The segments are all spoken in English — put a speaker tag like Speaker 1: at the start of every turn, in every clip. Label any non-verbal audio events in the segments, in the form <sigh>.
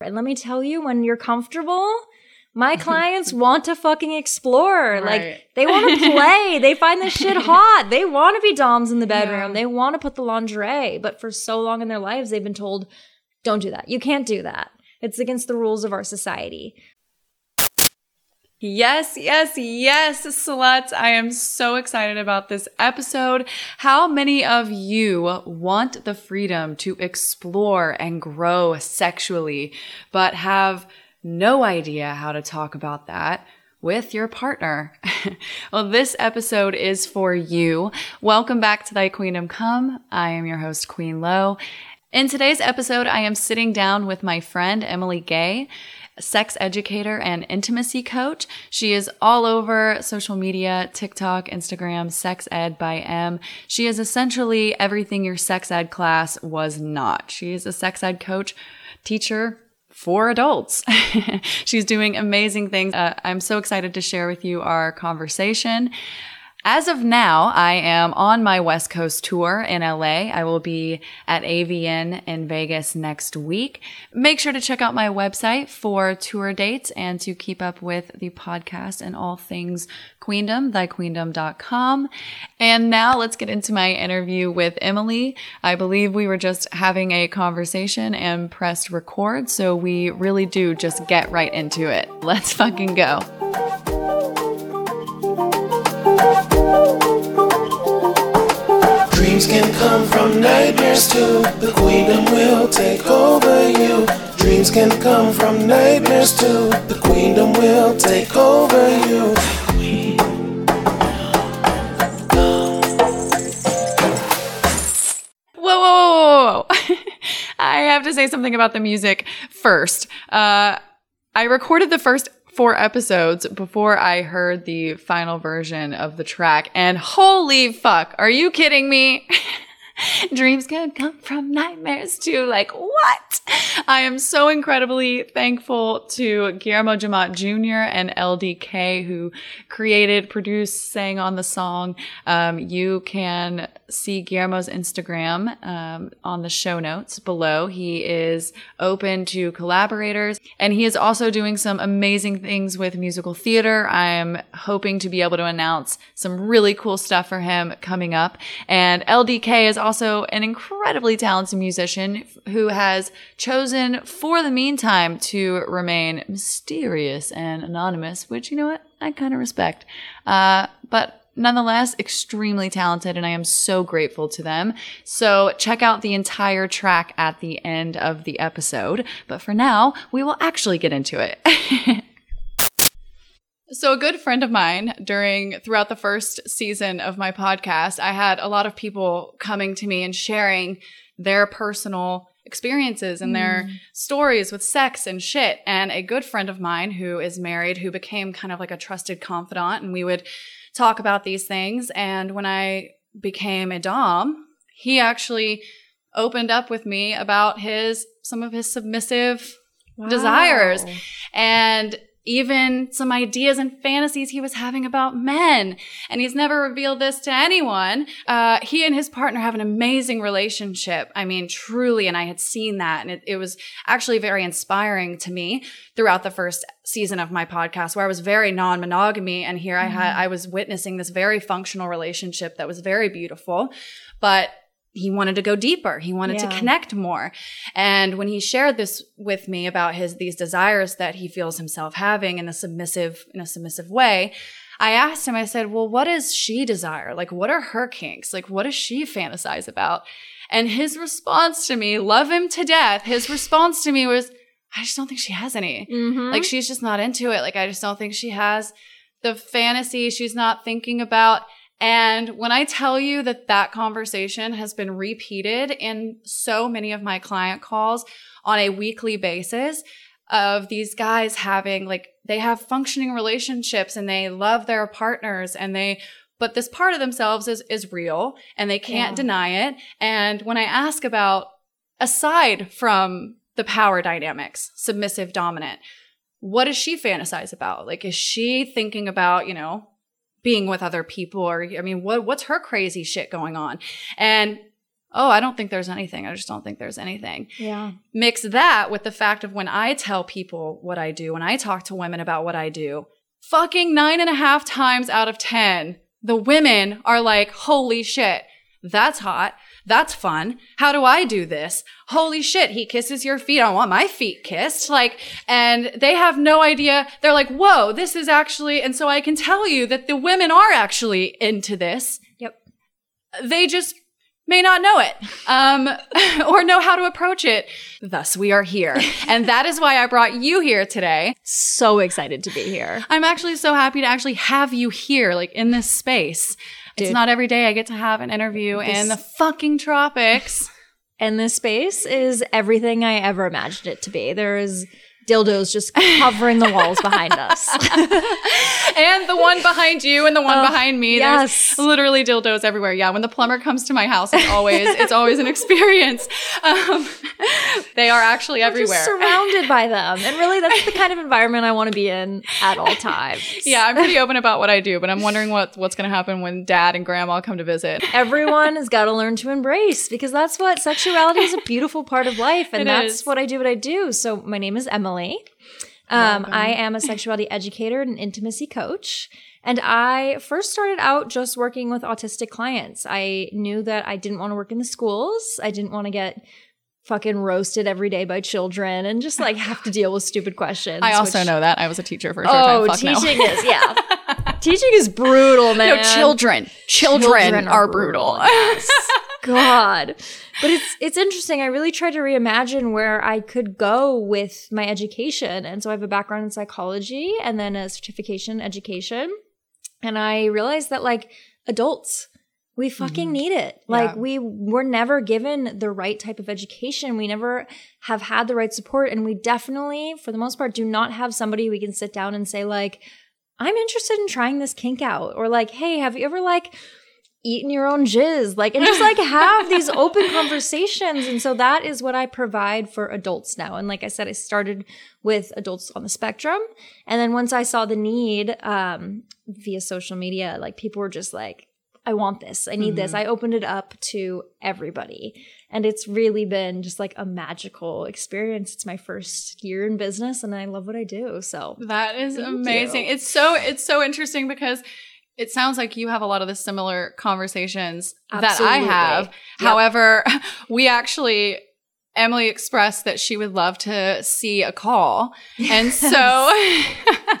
Speaker 1: And let me tell you, when you're comfortable, my <laughs> clients want to fucking explore.
Speaker 2: Right.
Speaker 1: Like they want to <laughs> play. they find this shit <laughs> hot. They want to be doms in the bedroom.
Speaker 2: Yeah.
Speaker 1: They want to put the lingerie. But for so long in their lives, they've been told, don't do that. You can't do that. It's against the rules of our society.
Speaker 2: Yes, yes, yes, sluts. I am so excited about this episode. How many of you want the freedom to explore and grow sexually, but have no idea how to talk about that? With your partner. <laughs> well, this episode is for you. Welcome back to Thy Queendom Come. I am your host, Queen Lo. In today's episode, I am sitting down with my friend Emily Gay sex educator and intimacy coach. She is all over social media, TikTok, Instagram, Sex Ed by Em. She is essentially everything your sex ed class was not. She is a sex ed coach, teacher, for adults. <laughs> She's doing amazing things. Uh, I'm so excited to share with you our conversation. As of now, I am on my West Coast tour in LA. I will be at AVN in Vegas next week. Make sure to check out my website for tour dates and to keep up with the podcast and all things Queendom, thyqueendom.com. And now let's get into my interview with Emily. I believe we were just having a conversation and pressed record, so we really do just get right into it. Let's fucking go.
Speaker 3: Dreams can come from nightmares too. The queendom will take over you. Dreams can come from nightmares too. The queendom will take over you.
Speaker 2: Whoa, whoa, whoa. <laughs> I have to say something about the music first. Uh, I recorded the first four episodes before I heard the final version of the track, and holy fuck, are you kidding me? <laughs> Dreams can come from nightmares too. Like, what? I am so incredibly thankful to Guillermo Jemmott Jr. and LDK who created, produced, sang on the song. Um, you can see Guillermo's Instagram um, on the show notes below. He is open to collaborators and he is also doing some amazing things with musical theater. I'm hoping to be able to announce some really cool stuff for him coming up. And LDK is also an incredibly talented musician who has chosen for the meantime to remain mysterious and anonymous, which, you know what, I kind of respect. Uh, but nonetheless, extremely talented, and I am so grateful to them. So check out the entire track at the end of the episode. But for now, we will actually get into it. <laughs> So a good friend of mine during throughout the first season of my podcast, I had a lot of people coming to me and sharing their personal experiences and their mm. stories with sex and shit. And a good friend of mine who is married, who became kind of like a trusted confidant, and we would talk about these things. And when I became a Dom, he actually opened up with me about his some of his submissive desires and even some ideas and fantasies he was having about men. And he's never revealed this to anyone. Uh, he and his partner have an amazing relationship. I mean, truly. And I had seen that. And it, it was actually very inspiring to me throughout the first season of my podcast where I was very non-monogamy. And here I had, I was witnessing this very functional relationship that was very beautiful. But he wanted to go deeper. He wanted to connect more. And when he shared this with me about his these desires that he feels himself having in a submissive in a submissive way, I asked him, I said, "Well, what does she desire? Like what are her kinks? Like what does she fantasize about?" And his response to me, love him to death, his response to me was, "I just don't think she has any."
Speaker 1: Mm-hmm.
Speaker 2: Like she's just not into it. Like I just don't think she has the fantasy she's not thinking about. And when I tell you that that conversation has been repeated in so many of my client calls on a weekly basis of these guys having like they have functioning relationships and they love their partners and they but this part of themselves is is real and they can't
Speaker 1: Yeah.
Speaker 2: deny it. And when I ask about aside from the power dynamics, submissive dominant, what does she fantasize about? Like, is she thinking about, you know, being with other people or, I mean, what, what's her crazy shit going on? And oh, I don't think there's anything. I just don't think there's anything.
Speaker 1: Yeah.
Speaker 2: Mix that with the fact of when I tell people what I do, when I talk to women about what I do, fucking nine and a half times out of 10, the women are like, holy shit, that's hot. That's fun. How do I do this? Holy shit, he kisses your feet. I want my feet kissed. Like, and they have no idea. They're like, whoa, this is actually, and so I can tell you that the women are actually into this.
Speaker 1: Yep.
Speaker 2: They just may not know it um, <laughs> or know how to approach it. Thus, we are here. <laughs> and that is why I brought you here today.
Speaker 1: So excited to be here.
Speaker 2: I'm actually so happy to actually have you here, like in this space. It's not every day I get to have an interview in the fucking tropics. <laughs>
Speaker 1: And this space is everything I ever imagined it to be. There is dildos just covering the walls behind us. <laughs>
Speaker 2: and the one behind you and the one
Speaker 1: Oh,
Speaker 2: behind me.
Speaker 1: yes.
Speaker 2: There's literally dildos everywhere. Yeah, when the plumber comes to my house, it's always it's always an experience. <laughs> Um, they are actually everywhere.
Speaker 1: Just surrounded by <laughs> them. And really, that's the kind of environment I want to be in at all times.
Speaker 2: yeah, I'm pretty open about what I do, but I'm wondering what what's going to happen when dad and grandma come to visit.
Speaker 1: Everyone has got to learn to embrace because that's what sexuality is a beautiful part of life. And
Speaker 2: It
Speaker 1: that's
Speaker 2: is.
Speaker 1: what I do, what I do. So, my name is Emily. Um, I am a sexuality educator and intimacy coach. And I first started out just working with autistic clients. I knew that I didn't want to work in the schools. I didn't want to get fucking roasted every day by children and just like have to <laughs> deal with stupid questions.
Speaker 2: I also
Speaker 1: which-
Speaker 2: know that I was a teacher for a short
Speaker 1: Oh,
Speaker 2: time. Fuck no.
Speaker 1: teaching is, yeah. <laughs> teaching is brutal, man.
Speaker 2: No, children. Children,
Speaker 1: Children
Speaker 2: are,
Speaker 1: are
Speaker 2: brutal.
Speaker 1: brutal. Yes. <laughs> God. But it's it's interesting. I really tried to reimagine where I could go with my education. And so I have a background in psychology and then a certification in education. And I realized that like adults, we fucking need it. Like
Speaker 2: Mm-hmm. Yeah.
Speaker 1: we were never given the right type of education. We never have had the right support. And we definitely, for the most part, do not have somebody we can sit down and say, like, I'm interested in trying this kink out. Or like, hey, have you ever like eaten your own jizz? Like, and just like have <laughs> these open conversations. And so that is what I provide for adults now. And like I said, I started with adults on the spectrum. And then once I saw the need um, via social media, like people were just like, I want this. I need this. I opened it up to everybody. And it's really been just like a magical experience. It's my first year in business and I love what I do. So
Speaker 2: That is amazing.
Speaker 1: you.
Speaker 2: It's so it's so interesting because it sounds like you have a lot of the similar conversations that I have.
Speaker 1: Yep.
Speaker 2: However, <laughs> we actually Emily expressed that she would love to see a call. And so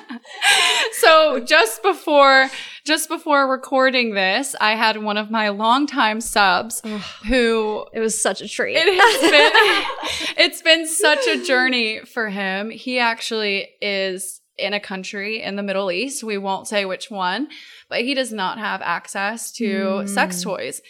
Speaker 2: <laughs> so just before just before recording this, I had one of my longtime subs who
Speaker 1: it was such a treat.
Speaker 2: it has been <laughs> it's been such a journey for him. He actually is in a country in the Middle East. We won't say which one, but he does not have access to sex mm. toys.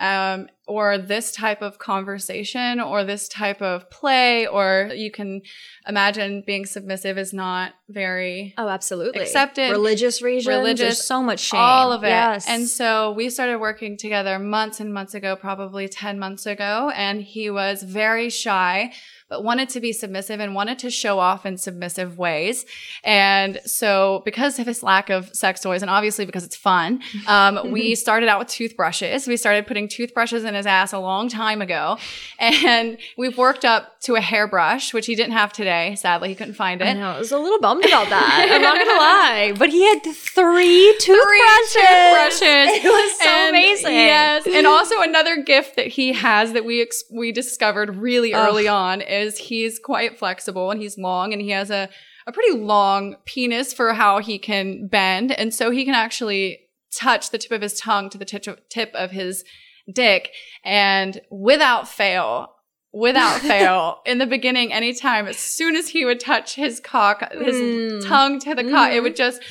Speaker 2: Um, or this type of conversation or this type of play, or you can imagine being submissive is not very
Speaker 1: Oh, absolutely.
Speaker 2: Accepted,
Speaker 1: Religious reasons.
Speaker 2: religious,
Speaker 1: There's so much shame.
Speaker 2: all of it.
Speaker 1: Yes.
Speaker 2: And so we started working together months and months ago, probably 10 months ago. And he was very shy, but wanted to be submissive and wanted to show off in submissive ways. And so because of his lack of sex toys and obviously because it's fun, <laughs> um, we started out with toothbrushes. We started putting toothbrushes in his ass a long time ago. And we've worked up to a hairbrush, which he didn't have today. Sadly, he couldn't find it.
Speaker 1: I know. I was a little bummed about that. I'm not going <laughs> to lie. But he had three toothbrushes.
Speaker 2: toothbrushes. <laughs>
Speaker 1: It was so
Speaker 2: And
Speaker 1: amazing.
Speaker 2: Yes, and also another gift that he has that we ex- we discovered really
Speaker 1: Ugh.
Speaker 2: early on is he's quite flexible and he's long and he has a a pretty long penis for how he can bend, and so he can actually touch the tip of his tongue to the tip of his dick, and without fail. Without <laughs> fail, in the beginning, anytime, as soon as he would touch his cock, his
Speaker 1: Mm.
Speaker 2: tongue to the cock, it would just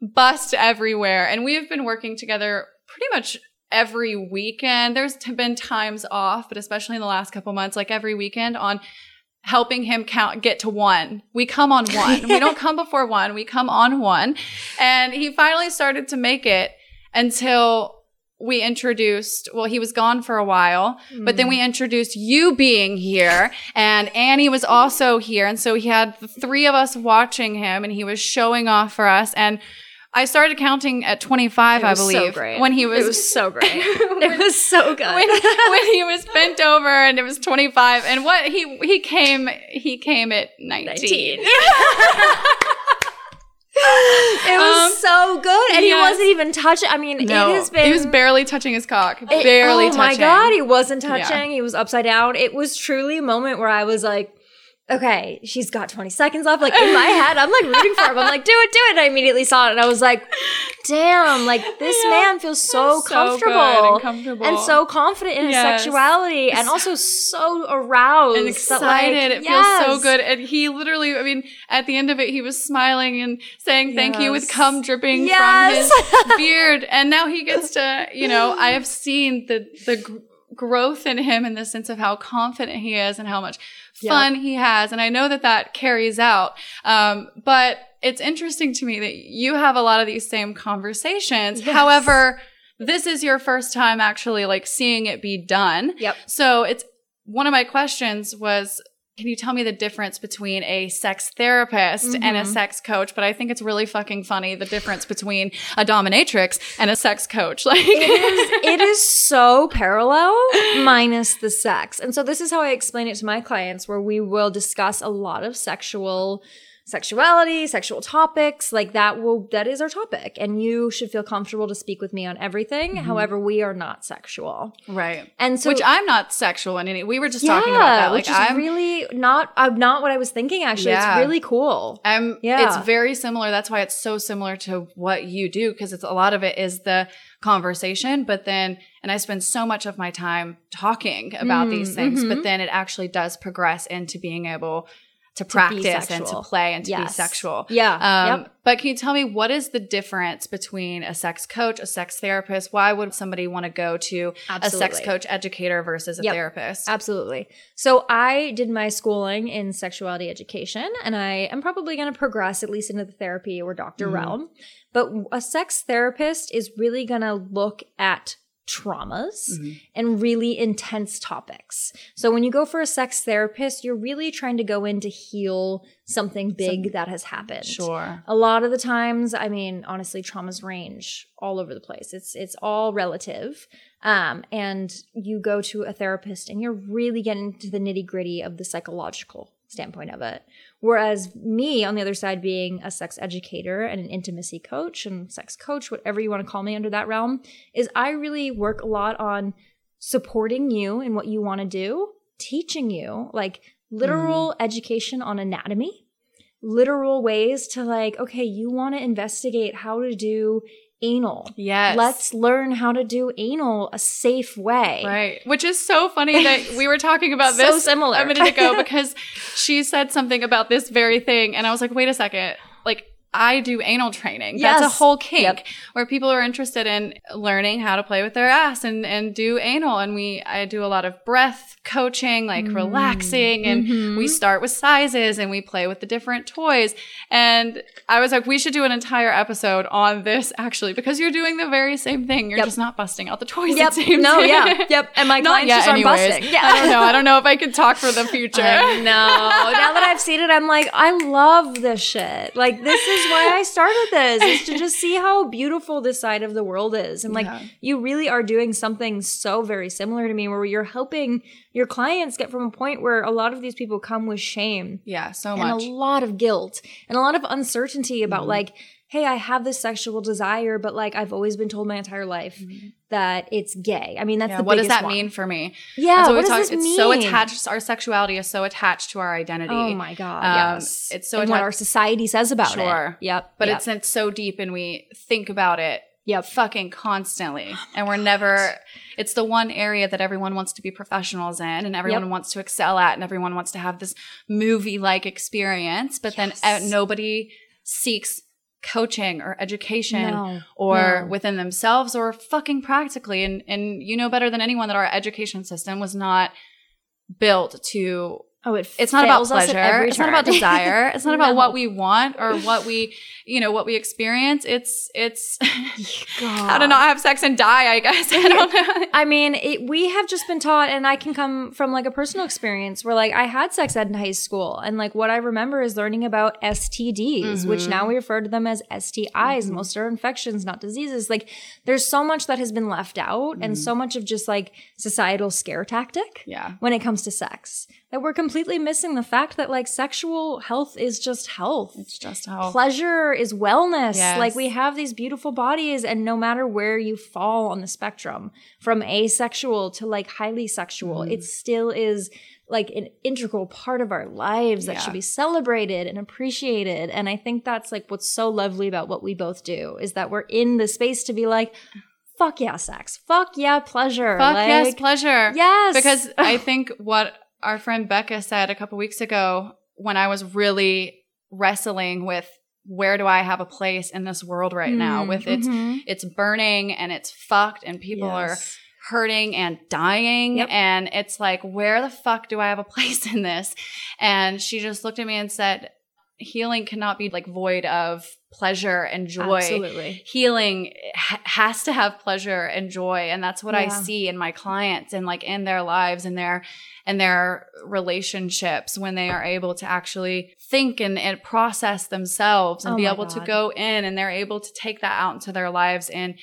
Speaker 2: bust everywhere. And we have been working together pretty much every weekend. there's been times off, but especially in the last couple months, like every weekend on helping him count get to one. We come on one. we don't <laughs> come before one. We come on one. And he finally started to make it until we introduced, well, he was gone for a while, but then we mm. introduced you being here and Annie was also here. And so he had the three of us watching him and he was showing off for us. And I started counting at 25,
Speaker 1: It
Speaker 2: I
Speaker 1: so
Speaker 2: believe,
Speaker 1: great.
Speaker 2: when he was,
Speaker 1: It was so great. <laughs> it was so good.
Speaker 2: when, when he was bent over and it was 25 and what he he came he came at 19.
Speaker 1: 19. <laughs> it was
Speaker 2: Um,
Speaker 1: so good, and he wasn't even touching. I mean,
Speaker 2: No,
Speaker 1: it has been.
Speaker 2: he was barely touching his cock.
Speaker 1: it-
Speaker 2: barely
Speaker 1: oh
Speaker 2: touching.
Speaker 1: my god, he wasn't
Speaker 2: Yeah.
Speaker 1: touching. He was upside down. It was truly a moment where I was like. Okay, she's got 20 seconds left. Like in my <laughs> head, I'm like rooting for him. I'm like, do it, do it. And I immediately saw it and I was like, damn, like this
Speaker 2: Yeah.
Speaker 1: man feels so,
Speaker 2: So
Speaker 1: comfortable
Speaker 2: and comfortable.
Speaker 1: and so confident in his sexuality and also so aroused
Speaker 2: and
Speaker 1: that, like,
Speaker 2: excited. it feels so good. And he literally, I mean, at the end of it, he was smiling and saying thank you with
Speaker 1: Yes.
Speaker 2: cum dripping
Speaker 1: Yes.
Speaker 2: from his <laughs> beard. And now he gets to, you know, I have seen the the growth in him in the sense of how confident he is and how much Fun he has. And I know that that carries out. Um, but it's interesting to me that you have a lot of these same conversations.
Speaker 1: Yes.
Speaker 2: However, this is your first time actually like seeing it be done.
Speaker 1: Yep.
Speaker 2: So it's one of my questions was can you tell me the difference between a sex therapist and a
Speaker 1: Mhm.
Speaker 2: sex coach? But I think it's really fucking funny the difference between a dominatrix and a sex coach. <laughs> Like
Speaker 1: it is it is so parallel minus the sex and so this is how i explain it to my clients where we will discuss a lot of sexual sexuality sexual topics like that will that is our topic and you should feel comfortable to speak with me on everything however we are not sexual
Speaker 2: right.
Speaker 1: and so
Speaker 2: Which I'm not sexual in any. We were just talking about that. Like
Speaker 1: which is
Speaker 2: I'm
Speaker 1: really not I'm not what i was thinking actually
Speaker 2: Yeah.
Speaker 1: it's really cool
Speaker 2: I'm
Speaker 1: Yeah.
Speaker 2: it's very similar. That's why it's so similar to what you do because it's a lot of it is the conversation, but then and I spend so much of my time talking about
Speaker 1: Mm,
Speaker 2: these things,
Speaker 1: mhm.
Speaker 2: but then it actually does progress into being able to practice and to play and to be sexual.
Speaker 1: yeah
Speaker 2: Um,
Speaker 1: yep.
Speaker 2: But can you tell me what is the difference between a sex coach, a sex therapist? Why would somebody want to go to a sex coach educator versus a
Speaker 1: Yep.
Speaker 2: therapist?
Speaker 1: Absolutely. So I did my schooling in sexuality education, and I am probably going to progress at least into the therapy or doctor
Speaker 2: Mhm.
Speaker 1: realm. But a sex therapist is really going to look at traumas
Speaker 2: Mhm.
Speaker 1: and really intense topics. So when you go for a sex therapist, you're really trying to go in to heal something big that has happened.
Speaker 2: Sure.
Speaker 1: A lot of the times, I mean, honestly, traumas range all over the place. It's it's all relative. Um, and you go to a therapist and you're really getting into the nitty gritty of the psychological standpoint of it. Whereas me, on the other side, being a sex educator and an intimacy coach and sex coach, whatever you want to call me under that realm, is I really work a lot on supporting you in what you want to do, teaching you like literal mm-hmm. education on anatomy, literal ways to like, okay, you want to investigate how to do anal.
Speaker 2: Yes.
Speaker 1: Let's learn how to do anal a safe way.
Speaker 2: Right. Which is so funny that <laughs> we were talking about
Speaker 1: So
Speaker 2: this
Speaker 1: similar.
Speaker 2: a minute ago <laughs> because she said something about this very thing. And I was like, wait a second. I do anal training. That's a whole kink
Speaker 1: Yep.
Speaker 2: where people are interested in learning how to play with their ass and, and do anal. And we, I do a lot of breath coaching, like relaxing. And
Speaker 1: Mhm.
Speaker 2: we start with sizes and we play with the different toys. And I was like, we should do an entire episode on this actually because you're doing the very same thing. You're
Speaker 1: Yep.
Speaker 2: just not busting out the toys.
Speaker 1: Yep. No, yeah. <laughs> Yep. And my clients
Speaker 2: yet,
Speaker 1: just aren't busting. Yeah.
Speaker 2: I don't know. I don't know if I can talk for the <laughs> future.
Speaker 1: Know. now that I've seen it, I'm like, I love this shit. Like, this is why I started this, is to <laughs> just see how beautiful this side of the world is. And like,
Speaker 2: Yeah.
Speaker 1: you really are doing something so very similar to me where you're helping your clients get from a point where a lot of these people come with shame
Speaker 2: yeah, so
Speaker 1: and
Speaker 2: much.
Speaker 1: a lot of guilt and a lot of uncertainty
Speaker 2: Mm-hmm.
Speaker 1: about like hey i have this sexual desire but like i've always been told my entire life that it's gay i mean that's
Speaker 2: Mm-hmm. Yeah,
Speaker 1: the
Speaker 2: what does that
Speaker 1: one.
Speaker 2: mean for me?
Speaker 1: yeah
Speaker 2: That's
Speaker 1: what, does
Speaker 2: talk-
Speaker 1: this
Speaker 2: it's
Speaker 1: mean
Speaker 2: so attached. Our sexuality is so attached to our identity.
Speaker 1: oh my god
Speaker 2: Um,
Speaker 1: yes
Speaker 2: it's so
Speaker 1: and what our society says about
Speaker 2: Sure.
Speaker 1: it yep
Speaker 2: but
Speaker 1: yep.
Speaker 2: it's it's so deep, and we think about it
Speaker 1: Yep.
Speaker 2: fucking constantly, and we're never. It's the one area that everyone wants to be professionals in, and everyone
Speaker 1: Yep.
Speaker 2: wants to excel at, and everyone wants to have this movie-like experience. But then uh, nobody seeks coaching or education
Speaker 1: No,
Speaker 2: or
Speaker 1: no.
Speaker 2: within themselves or fucking practically. And and you know better than anyone that our education system was not built to
Speaker 1: oh it
Speaker 2: it's not about
Speaker 1: fails us at
Speaker 2: pleasure. it's not about <laughs> desire. It's not about
Speaker 1: No.
Speaker 2: what we want or what we you know what we experience it's it's <laughs>
Speaker 1: God.
Speaker 2: how to not have sex and die i guess <laughs> i don't know
Speaker 1: I mean, it, we have just been taught, and I can come from like a personal experience where like I had sex ed in high school, and like what I remember is learning about STDs, which now we mm-hmm. refer to them as STIs. Mm-hmm. Most are infections, not diseases. Like there's so much that has been left out, and so mm-hmm. much of just like societal scare tactic
Speaker 2: yeah
Speaker 1: when it comes to sex that we're completely missing the fact that like sexual health is just health.
Speaker 2: it's just how
Speaker 1: Pleasure is wellness.
Speaker 2: Yes.
Speaker 1: Like we have these beautiful bodies, and no matter where you fall on the spectrum, from asexual to like highly sexual,
Speaker 2: Mm-hmm.
Speaker 1: it still is like an integral part of our lives that
Speaker 2: Yeah.
Speaker 1: should be celebrated and appreciated. And I think that's like what's so lovely about what we both do is that we're in the space to be like, fuck yeah, sex. Fuck yeah, pleasure.
Speaker 2: fuck
Speaker 1: like,
Speaker 2: yes pleasure
Speaker 1: Yes.
Speaker 2: because <laughs> i think what our friend becca said a couple weeks ago when i was really wrestling with where do i have a place in this world right now
Speaker 1: Mm,
Speaker 2: with its
Speaker 1: mhm.
Speaker 2: it's burning and it's fucked and people are hurting and dying
Speaker 1: Yep.
Speaker 2: and it's like where the fuck do i have a <laughs> place in this and she just looked at me and said healing cannot be like void of pleasure and joy.
Speaker 1: Absolutely.
Speaker 2: healing ha- has to have pleasure and joy and that's what i see in my clients and like in their lives and their and their relationships when they are able to actually think and, and process themselves and
Speaker 1: Oh
Speaker 2: be able to go in and they're able to take that out into their lives in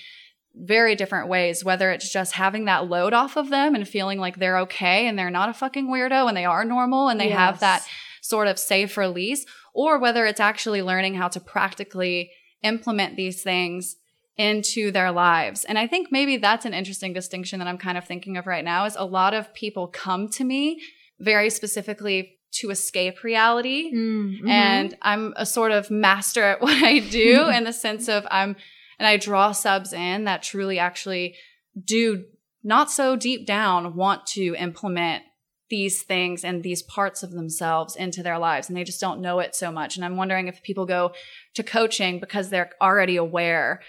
Speaker 2: very different ways whether it's just having that load off of them and feeling like they're okay and they're not a fucking weirdo and they are normal and they have that sort of safe release, or whether it's actually learning how to practically implement these things into their lives. And I think maybe that's an interesting distinction that I'm kind of thinking of right now is a lot of people come to me very specifically to escape reality.
Speaker 1: Mm, mhm.
Speaker 2: And I'm a sort of master at <laughs> what I do <laughs> in the sense of I'm, and I draw subs in that truly actually do not so deep down want to implement these things and these parts of themselves into their lives and they just don't know it so much. And I'm wondering if people go to coaching because they're already aware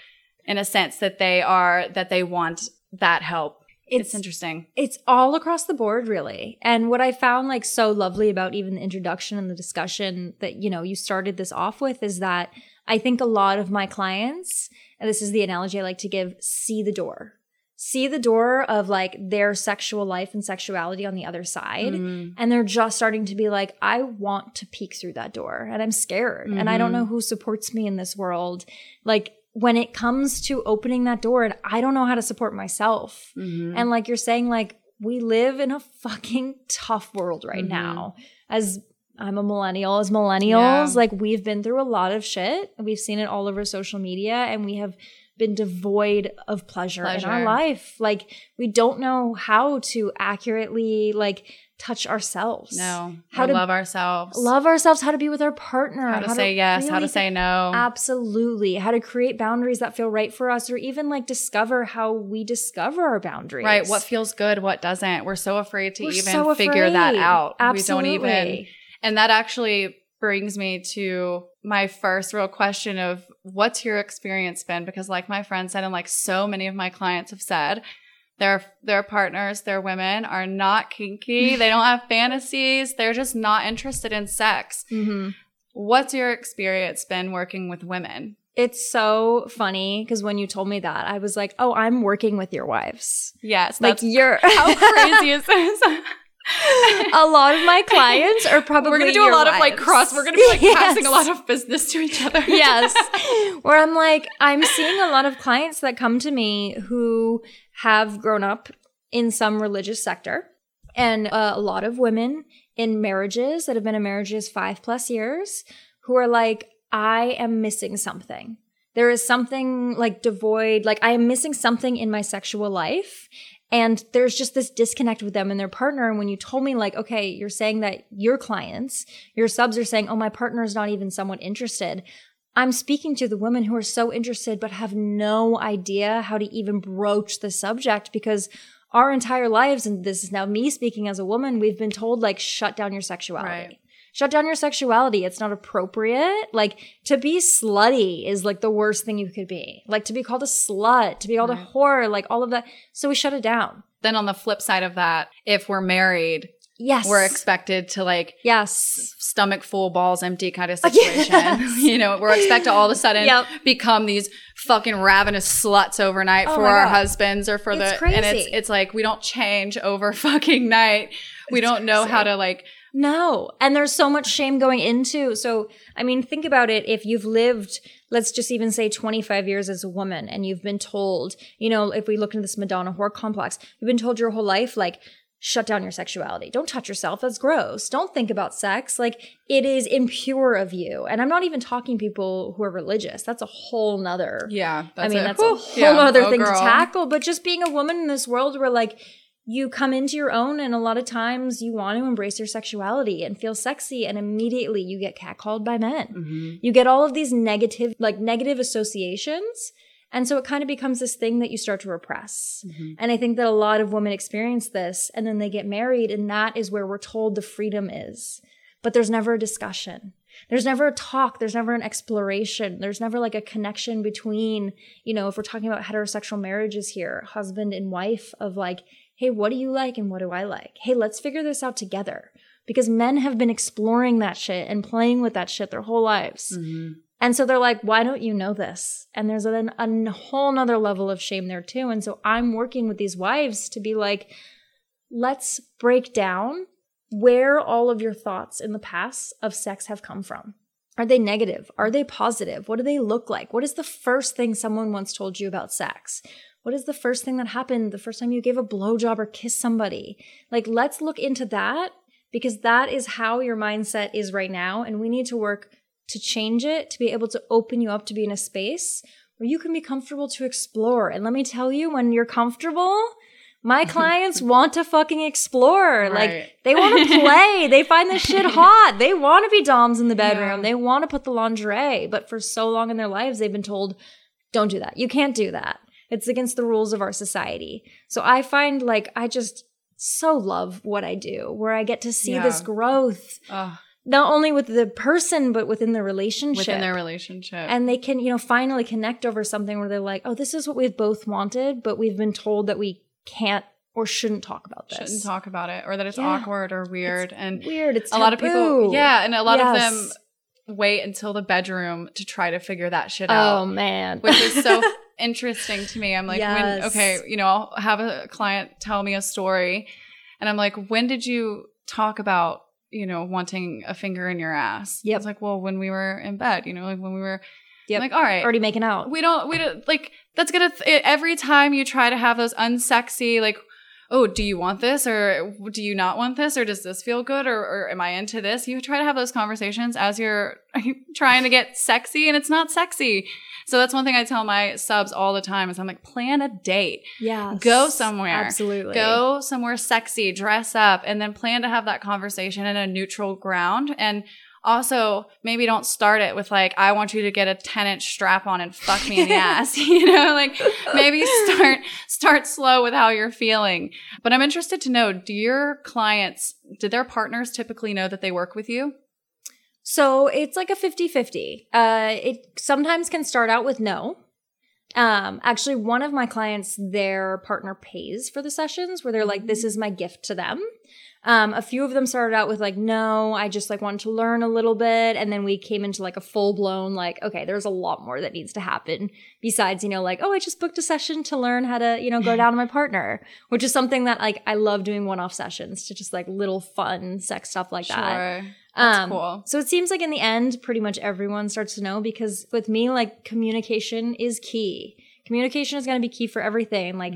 Speaker 2: in a sense that they are, that they want that help. It's,
Speaker 1: It's-
Speaker 2: interesting.
Speaker 1: it's all across the board really and what i found like so lovely about even the introduction and the discussion that you know you started this off with is that i think a lot of my clients and this is the analogy i like to give see the door see the door of like their sexual life and sexuality on the other side
Speaker 2: Mm.
Speaker 1: and they're just starting to be like i want to peek through that door and i'm scared and i don't know who supports me in this world like when it comes to opening that door and i don't know how to support myself
Speaker 2: Mhm.
Speaker 1: and like you're saying, like we live in a fucking tough world right
Speaker 2: Mhm.
Speaker 1: now. As I'm a millennial, as millennials,
Speaker 2: Yeah.
Speaker 1: like we've been through a lot of shit. We've seen it all over social media and we have been devoid of pleasure, in our life. Like we don't know how to accurately like touch ourselves.
Speaker 2: No,
Speaker 1: How
Speaker 2: how
Speaker 1: to
Speaker 2: to love ourselves,
Speaker 1: Love ourselves, how to be with our partner,
Speaker 2: how to say yes, how to say no.
Speaker 1: Absolutely. How to create boundaries that feel right for us, or even like discover how we discover our boundaries.
Speaker 2: Right. What feels good, what doesn't. We're so afraid to
Speaker 1: We're
Speaker 2: even
Speaker 1: so
Speaker 2: figure that out.
Speaker 1: Absolutely.
Speaker 2: We don't even. And that actually brings me to my first real question of what's your experience been? Because like my friend said, and like so many of my clients have said, their their partners, their women are not kinky. <laughs> they don't have fantasies. They're just not interested in sex.
Speaker 1: hmm
Speaker 2: What's your experience been working with women?
Speaker 1: It's so funny because when you told me that, I was like, "Oh, I'm working with your wives."
Speaker 2: Yes,
Speaker 1: Like you're
Speaker 2: how crazy <laughs> is this? <laughs>
Speaker 1: a lot of my clients are probably
Speaker 2: we're gonna do a lot of like cross. We're gonna be like
Speaker 1: Yes. <laughs>
Speaker 2: passing a lot of business to each other. <laughs>
Speaker 1: yes. Where I'm like, I'm seeing a lot of clients that come to me who have grown up in some religious sector, and uh, a lot of women in marriages that have been in marriages five plus years who are like, I am missing something. There is something like devoid, like I am missing something in my sexual life. And there's just this disconnect with them and their partner. And when you told me, like, okay, you're saying that your clients, your subs are saying, oh, my partner is not even somewhat interested. I'm speaking to the women who are so interested, but have no idea how to even broach the subject because our entire lives, and this is now me speaking as a woman, we've been told, like, shut down your sexuality.
Speaker 2: Right.
Speaker 1: Shut down your sexuality. It's not appropriate. Like, to be slutty is like the worst thing you could be. Like, to be called a slut, to be called a whore, like all of that. So we shut it down.
Speaker 2: Then on the flip side of that, if we're married,
Speaker 1: Yes.
Speaker 2: we're expected to like
Speaker 1: yes.
Speaker 2: stomach full, balls empty kind of <laughs> situation.
Speaker 1: Yes. <laughs>
Speaker 2: you know, we're expected to all of a sudden
Speaker 1: Yep.
Speaker 2: become these fucking ravenous sluts overnight
Speaker 1: Oh
Speaker 2: for our
Speaker 1: God.
Speaker 2: husbands or for
Speaker 1: It's
Speaker 2: the and it's
Speaker 1: crazy.
Speaker 2: it's like we don't change over <laughs> fucking night. We
Speaker 1: It's
Speaker 2: don't know how to like
Speaker 1: No. And there's so much shame going into. So, I mean, think about it. If you've lived, let's just even say 25 years as a woman and you've been told, you know, if we look into this Madonna whore complex, you've been told your whole life, like, shut down your sexuality. Don't touch yourself. That's gross. Don't think about sex. Like, it is impure of you. And I'm not even talking people who are religious. That's a whole nother.
Speaker 2: yeah.
Speaker 1: I mean,
Speaker 2: it.
Speaker 1: that's
Speaker 2: Whew.
Speaker 1: a whole
Speaker 2: Yeah.
Speaker 1: other
Speaker 2: Oh,
Speaker 1: thing
Speaker 2: girl.
Speaker 1: to tackle. But just being a woman in this world where like you come into your own and a lot of times you want to embrace your sexuality and feel sexy and immediately you get catcalled by men.
Speaker 2: Mhm.
Speaker 1: You get all of these negative, like negative associations. And so it kind of becomes this thing that you start to repress.
Speaker 2: Mhm.
Speaker 1: And I think that a lot of women experience this and then they get married and that is where we're told the freedom is. But there's never a discussion. There's never a talk. There's never an exploration. There's never like a connection between, you know, if we're talking about heterosexual marriages here, husband and wife of like, hey, what do you like and what do I like? Hey, let's figure this out together. Because men have been exploring that shit and playing with that shit their whole lives.
Speaker 2: Mhm.
Speaker 1: And so they're like, why don't you know this? And there's a, a whole nother level of shame there too. And so I'm working with these wives to be like, let's break down where all of your thoughts in the past of sex have come from. Are they negative? Are they positive? What do they look like? What is the first thing someone once told you about sex? What is the first thing that happened the first time you gave a blowjob or kissed somebody? Like, let's look into that because that is how your mindset is right now. And we need to work to change it, to be able to open you up to be in a space where you can be comfortable to explore. And let me tell you, when you're comfortable, my <laughs> clients want to fucking explore.
Speaker 2: Right.
Speaker 1: Like they want to play. <laughs> they find this shit hot. They want to be doms in the bedroom.
Speaker 2: Yeah.
Speaker 1: They want to put the lingerie. But for so long in their lives, they've been told, don't do that. You can't do that. It's against the rules of our society. So I find like I just so love what I do, where I get to see
Speaker 2: Yeah.
Speaker 1: this growth,
Speaker 2: Ugh,
Speaker 1: not only with the person, but within the relationship
Speaker 2: within their relationship.
Speaker 1: and they can you know finally connect over something where they're like oh this is what we've both wanted but we've been told that we can't or shouldn't talk about this
Speaker 2: shouldn't talk about it or that it's
Speaker 1: Yeah.
Speaker 2: awkward or weird and
Speaker 1: weird it's
Speaker 2: a lot of people yeah and a lot of them wait until the bedroom to try to figure that shit
Speaker 1: oh
Speaker 2: out.
Speaker 1: Oh man.
Speaker 2: Which is so <laughs> interesting to me. I'm like when okay you know i'll have a client tell me a story. And i'm like when did you talk about you know wanting a finger in your ass?
Speaker 1: Yeah.
Speaker 2: it's like well when we were in bed you know like when we were
Speaker 1: Yep.
Speaker 2: I'm like all right.
Speaker 1: Already making out.
Speaker 2: We don't we don't like that's gonna th- every time you try to have those unsexy like oh do you want this? Or do you not want this? Or does this feel good? Or, or am i into this? You try to have those conversations as you're <laughs> trying to get sexy? And it's not sexy. So that's one thing i tell my subs all the time is i'm like plan a date.
Speaker 1: Yeah
Speaker 2: Go somewhere.
Speaker 1: absolutely.
Speaker 2: Go somewhere sexy. Dress up. And then plan to have that conversation in a neutral ground. And also maybe don't start it with like i want you to get a 10 inch strap on and fuck me in the <laughs> ass <laughs> you know like maybe start start slow with how you're feeling but i'm interested to know do your clients did their partners typically know that they work with you
Speaker 1: So it's like a 50-50. Uh it sometimes can start out with no. Um actually one of my clients their partner pays for the sessions where they're like this is my gift to them. Um a few of them started out with like no, I just like wanted to learn a little bit and then we came into like a full blown like okay, there's a lot more that needs to happen besides, you know, like oh, I just booked a session to learn how to, you know, go down on my partner, which is something that like I love doing one-off sessions to just like little fun sex stuff like that.
Speaker 2: That's
Speaker 1: Um,
Speaker 2: cool.
Speaker 1: So it seems like in the end, pretty much everyone starts to know because with me, like communication is key. Communication is going to be key for everything. Like,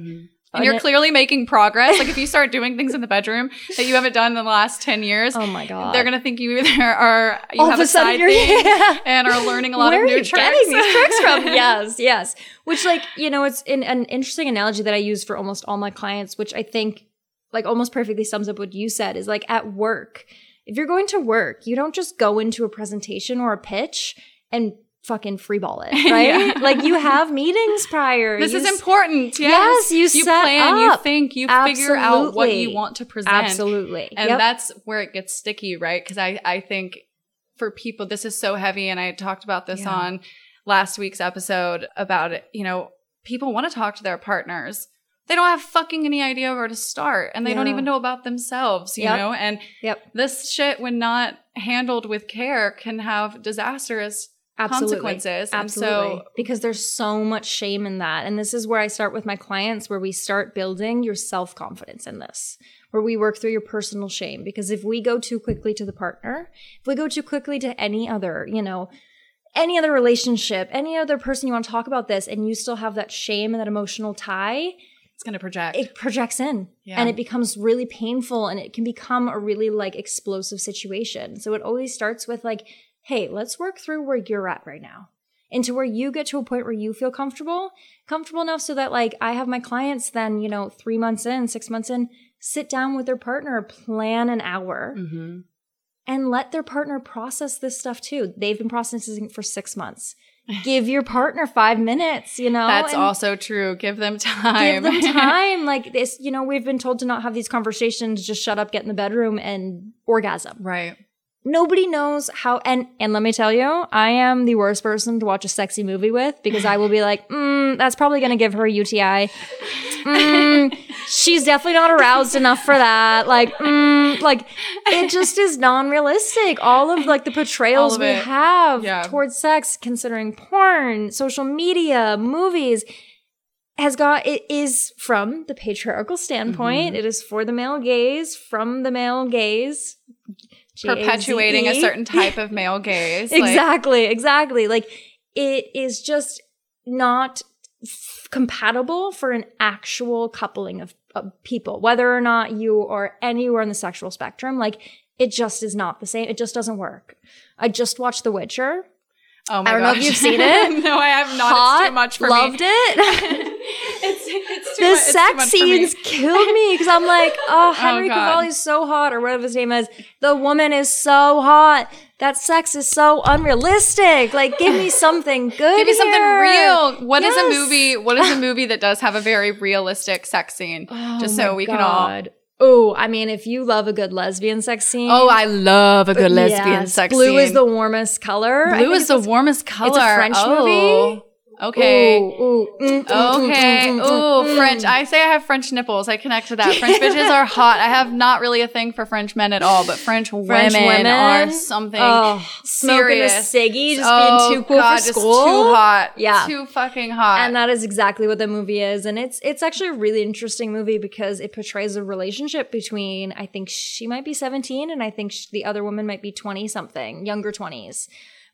Speaker 2: and you're clearly making progress like if you start doing things in the bedroom that you haven't done in the last 10 years
Speaker 1: oh my god,
Speaker 2: they're gonna think you either are you
Speaker 1: All
Speaker 2: have
Speaker 1: of
Speaker 2: a side
Speaker 1: you're-
Speaker 2: thing
Speaker 1: Yeah. <laughs>
Speaker 2: and are learning a lot
Speaker 1: Where
Speaker 2: of new
Speaker 1: are you
Speaker 2: tricks.
Speaker 1: getting these tricks from? <laughs> yes, yes. Which, like, you know, it's an, an interesting analogy that I use for almost all my clients, which I think, like, almost perfectly sums up what you said. Is like at work, if you're going to work, you don't just go into a presentation or a pitch and fucking freeball it, <laughs> right?
Speaker 2: Yeah.
Speaker 1: Like you have meetings prior.
Speaker 2: This
Speaker 1: You
Speaker 2: is important.
Speaker 1: Yes,
Speaker 2: Yes,
Speaker 1: you set
Speaker 2: plan, you think, you figure out what you want to present,
Speaker 1: Absolutely.
Speaker 2: and
Speaker 1: Yep.
Speaker 2: that's where it gets sticky, right? Because I I think for people this is so heavy, and I talked about this
Speaker 1: Yeah.
Speaker 2: on last week's episode about it. You know, people want to talk to their partners. they don't have fucking any idea where to start and they don't even know about themselves, you
Speaker 1: Yep.
Speaker 2: know? And
Speaker 1: Yep.
Speaker 2: this shit, when not handled with care, can have disastrous
Speaker 1: Absolutely.
Speaker 2: consequences. And
Speaker 1: Absolutely.
Speaker 2: so,
Speaker 1: because there's so much shame in that. And this is where I start with my clients, where we start building your self confidence in this, where we work through your personal shame. Because if we go too quickly to the partner, if we go too quickly to any other, you know, any other relationship, any other person you want to talk about this, and you still have that shame and that emotional tie,
Speaker 2: it's going to project.
Speaker 1: it projects in
Speaker 2: Yeah.
Speaker 1: and it becomes really painful and it can become a really like explosive situation. So it always starts with like, hey, let's work through where you're at right now. Into where you get to a point where you feel comfortable, comfortable enough so that like I have my clients then, you know, three months in, six months in, sit down with their partner, plan an hour
Speaker 2: hmm
Speaker 1: and let their partner process this stuff too. They've been processing for six months. Give your partner five minutes, you know?
Speaker 2: That's
Speaker 1: and-
Speaker 2: also true. Give them time.
Speaker 1: give them <laughs> time. like this, you know, we've been told to not have these conversations, just shut up, get in the bedroom and orgasm.
Speaker 2: right.
Speaker 1: Nobody knows how and and let me tell you, I am the worst person to watch a sexy movie with because I will be like, mm, that's probably gonna give her a UTI. Mm, she's definitely not aroused enough for that. Like, mm, like it just is non-realistic. All of like the portrayals we have
Speaker 2: Yeah.
Speaker 1: towards sex, considering porn, social media, movies, has got it is from the patriarchal standpoint.
Speaker 2: Mm-hmm.
Speaker 1: It is for the male gaze, from the male gaze.
Speaker 2: Perpetuating a certain type of male gaze. <laughs> Like,
Speaker 1: exactly, exactly. Like it is just not f- compatible for an actual coupling of, of people, whether or not you are anywhere in the sexual spectrum. Like it just is not the same. It just doesn't work. I just watched The Witcher.
Speaker 2: oh my god.
Speaker 1: I don't know if you've seen <laughs> it.
Speaker 2: no, I have not.
Speaker 1: Hot,
Speaker 2: it's too much for
Speaker 1: loved
Speaker 2: me.
Speaker 1: it. <laughs> the
Speaker 2: much,
Speaker 1: sex
Speaker 2: much for me.
Speaker 1: scenes killed me because I'm like, <laughs> oh, oh, Henry
Speaker 2: God.
Speaker 1: Cavill is so hot, or whatever his name is. The woman is so hot. That sex is so unrealistic. Like, give me <laughs> something good.
Speaker 2: Give me something real. What is
Speaker 1: Yes.
Speaker 2: a movie? What is a movie that does have a very realistic sex scene? <laughs> Oh Just
Speaker 1: Oh
Speaker 2: so
Speaker 1: my
Speaker 2: we can all.
Speaker 1: God. Oh, I mean, if you love a good lesbian sex scene.
Speaker 2: Oh, I love a good lesbian
Speaker 1: yes,
Speaker 2: sex
Speaker 1: Blue
Speaker 2: scene.
Speaker 1: Blue is the warmest color.
Speaker 2: Blue is the warmest color.
Speaker 1: it's a French
Speaker 2: oh.
Speaker 1: movie.
Speaker 2: Okay.
Speaker 1: Ooh, ooh, mm, mm, mm,
Speaker 2: Okay.
Speaker 1: mm, mm,
Speaker 2: Ooh,
Speaker 1: mm,
Speaker 2: French. I say I have French nipples. I connect to that. <laughs> French bitches are hot. I have not really a thing for French men at all, but French,
Speaker 1: French
Speaker 2: women,
Speaker 1: women
Speaker 2: are something
Speaker 1: Oh, smoking a
Speaker 2: serious.
Speaker 1: ciggy, just
Speaker 2: oh,
Speaker 1: being too cool
Speaker 2: God,
Speaker 1: for school.
Speaker 2: too hot.
Speaker 1: Yeah.
Speaker 2: Too fucking hot.
Speaker 1: and that is exactly what the movie is and it's it's actually a really interesting movie because it portrays a relationship between i think she might be 17 and i think sh- the other woman might be 20 something younger 20s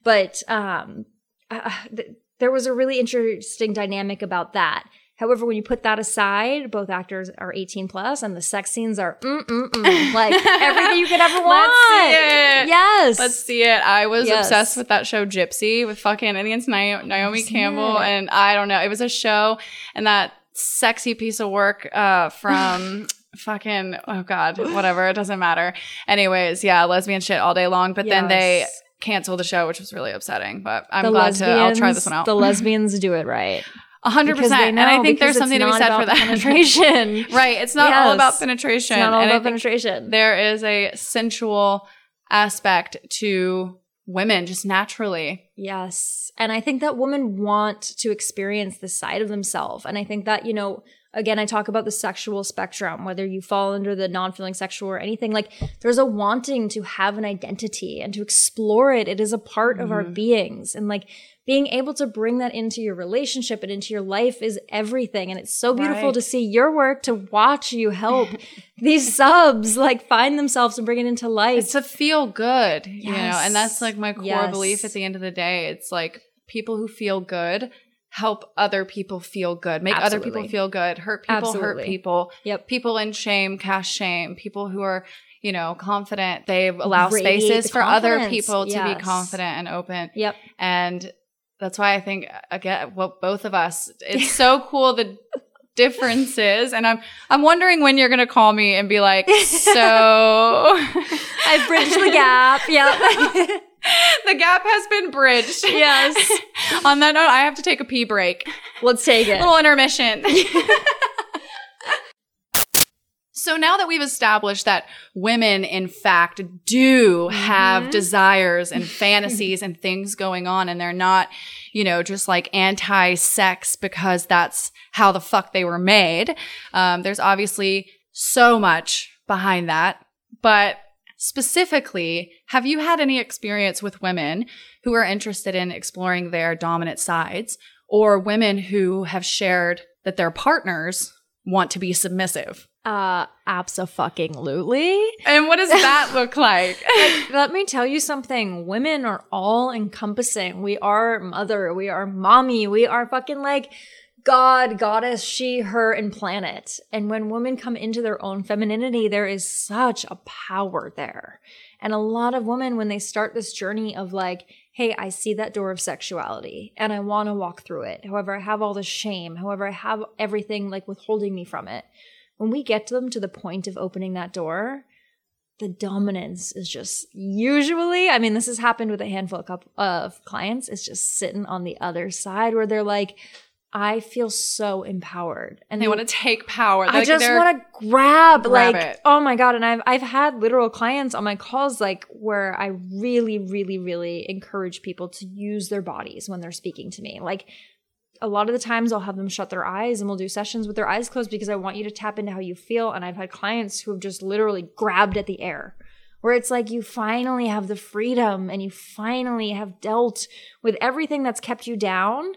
Speaker 1: but um uh, th- there was a really interesting dynamic about that However, when you put that aside, both actors are 18 plus, and the sex scenes are mm mm mm, <laughs> like everything you could ever want.
Speaker 2: Let's see it.
Speaker 1: Yes,
Speaker 2: Let's see it. I was
Speaker 1: Yes.
Speaker 2: obsessed with that show Gypsy with fucking I think it's Naomi, Campbell
Speaker 1: it.
Speaker 2: and I don't know. It was a show and that sexy piece of work uh, from <laughs> fucking oh god whatever it doesn't matter. Anyways, yeah, lesbian shit all day long. But then they
Speaker 1: Yes.
Speaker 2: canceled the show, which was really upsetting. But I'm
Speaker 1: the
Speaker 2: glad to. I'll try this one out.
Speaker 1: The lesbians do it right. <laughs>
Speaker 2: Hundred percent, And I think there's something to be said for that. <laughs>
Speaker 1: penetration. <laughs>
Speaker 2: right. It's not all about penetration.
Speaker 1: It's not all
Speaker 2: And
Speaker 1: about penetration.
Speaker 2: there is a sensual aspect to women just naturally.
Speaker 1: Yes. And I think that women want to experience this side of themselves. And I think that, you know, again, I talk about the sexual spectrum, whether you fall under the non feeling sexual or anything, like there's a wanting to have an identity and to explore it. It is a part of our mm-hmm. beings. And like being able to bring that into your relationship and into your life is everything. And it's so beautiful
Speaker 2: Right.
Speaker 1: to see your work, to watch you help <laughs> these subs like find themselves and bring it into life.
Speaker 2: It's to feel good, you know, and that's like my core
Speaker 1: Yes.
Speaker 2: belief at the end of the day. It's like people who feel good help other people feel good, make other people feel good, hurt people, hurt people.
Speaker 1: Yep.
Speaker 2: People in shame cast shame, people who are, you know, confident, they allow
Speaker 1: Radiate
Speaker 2: spaces for other people to be confident and open.
Speaker 1: Yep.
Speaker 2: And that's why I think again, well, both of us, it's <laughs> so cool the differences. And I'm I'm wondering when you're gonna call me and be like, <laughs> so
Speaker 1: I've bridged the gap. Yep. <laughs> <laughs>
Speaker 2: the gap has been bridged.
Speaker 1: yes. <laughs>
Speaker 2: On that note, I have to take a pee break.
Speaker 1: Let's take it.
Speaker 2: Little intermission. <laughs> So now that we've established that women, in fact, do have
Speaker 1: Mm-hmm.
Speaker 2: desires and fantasies and things going on, and they're not, you know, just like anti sex because that's how the fuck they were made. Um, there's obviously so much behind that. But specifically, have you had any experience with women who are interested in exploring their dominant sides or women who have shared that their partners want to be submissive?
Speaker 1: Uh, absolutely.
Speaker 2: And what does that <laughs> look like?
Speaker 1: Let me tell you something. Women are all encompassing. We are mother. We are mommy. We are fucking like God, goddess, she, her, and planet. And when women come into their own femininity, there is such a power there. And a lot of women, when they start this journey of like, hey, I see that door of sexuality and I want to walk through it. However, I have all the shame. However, I have everything like withholding me from it. When we get them to the point of opening that door, the dominance is just usually, I mean, this has happened with a handful of, of clients, it's just sitting on the other side where they're like, I feel so empowered. And
Speaker 2: They want to take power.
Speaker 1: I
Speaker 2: Like,
Speaker 1: just
Speaker 2: they're-
Speaker 1: want to grab,
Speaker 2: Grab
Speaker 1: like,
Speaker 2: it.
Speaker 1: oh my God. And I've, I've had literal clients on my calls, like, where I really, really, really encourage people to use their bodies when they're speaking to me. Like, a lot of the times I'll have them shut their eyes and we'll do sessions with their eyes closed because I want you to tap into how you feel. And I've had clients who have just literally grabbed at the air. Where it's like you finally have the freedom and you finally have dealt with everything that's kept you down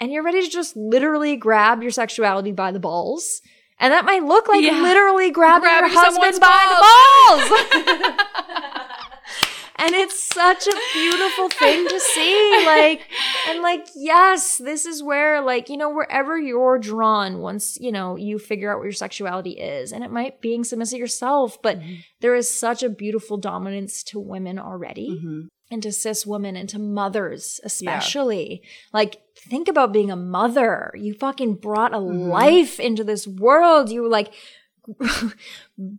Speaker 1: and you're ready to just literally grab your sexuality by the balls. And that might look like
Speaker 2: Yeah.
Speaker 1: literally grabbing,
Speaker 2: Grabbing
Speaker 1: your husband by the balls. <laughs> and it's such a beautiful thing to see. Like, and like, yes, this is where, like, you know, wherever you're drawn, once, you know, you figure out what your sexuality is, and it might being submissive yourself, but there is such a beautiful dominance to women already
Speaker 2: Mhm.
Speaker 1: And to cis women and to mothers especially like think about being a mother you fucking brought a
Speaker 2: Mm-hmm.
Speaker 1: life into this world you like <laughs>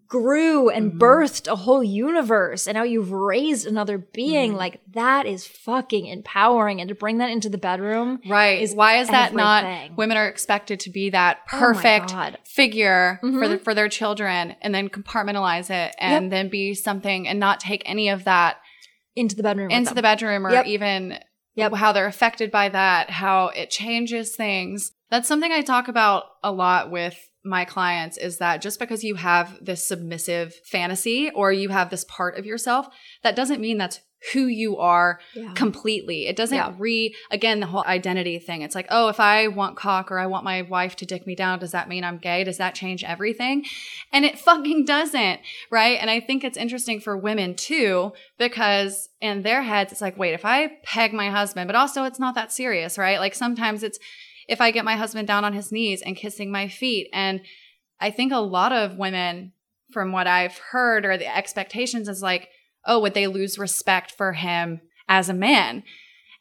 Speaker 1: grew and
Speaker 2: Mm-hmm.
Speaker 1: birthed a whole universe and now you've raised another being
Speaker 2: Mm-hmm.
Speaker 1: like that is fucking empowering and to bring that into the bedroom
Speaker 2: Right.
Speaker 1: is
Speaker 2: Why is that not women are expected to be that
Speaker 1: Oh
Speaker 2: perfect
Speaker 1: God.
Speaker 2: figure for
Speaker 1: Mhm.
Speaker 2: the, for their children and then compartmentalize it and then be something and not take any of that
Speaker 1: into the bedroom
Speaker 2: into the bedroom or
Speaker 1: Yep.
Speaker 2: even
Speaker 1: Yep.
Speaker 2: how they're affected by that, how it changes things. That's something I talk about a lot with my clients is that just because you have this submissive fantasy or you have this part of yourself, that doesn't mean that's who you are
Speaker 1: Yeah.
Speaker 2: completely. It doesn't
Speaker 1: Yeah.
Speaker 2: re again the whole identity thing. It's like, oh, if I want cock or I want my wife to dick me down, does that mean I'm gay? Does that change everything? And it <laughs> fucking doesn't, right? And I think it's interesting for women too because in their heads it's like, wait, if I peg my husband, but also it's not that serious, right? Like sometimes it's if I get my husband down on his knees and kissing my feet and I think a lot of women from what I've heard or the expectations is like, oh, would they lose respect for him as a man?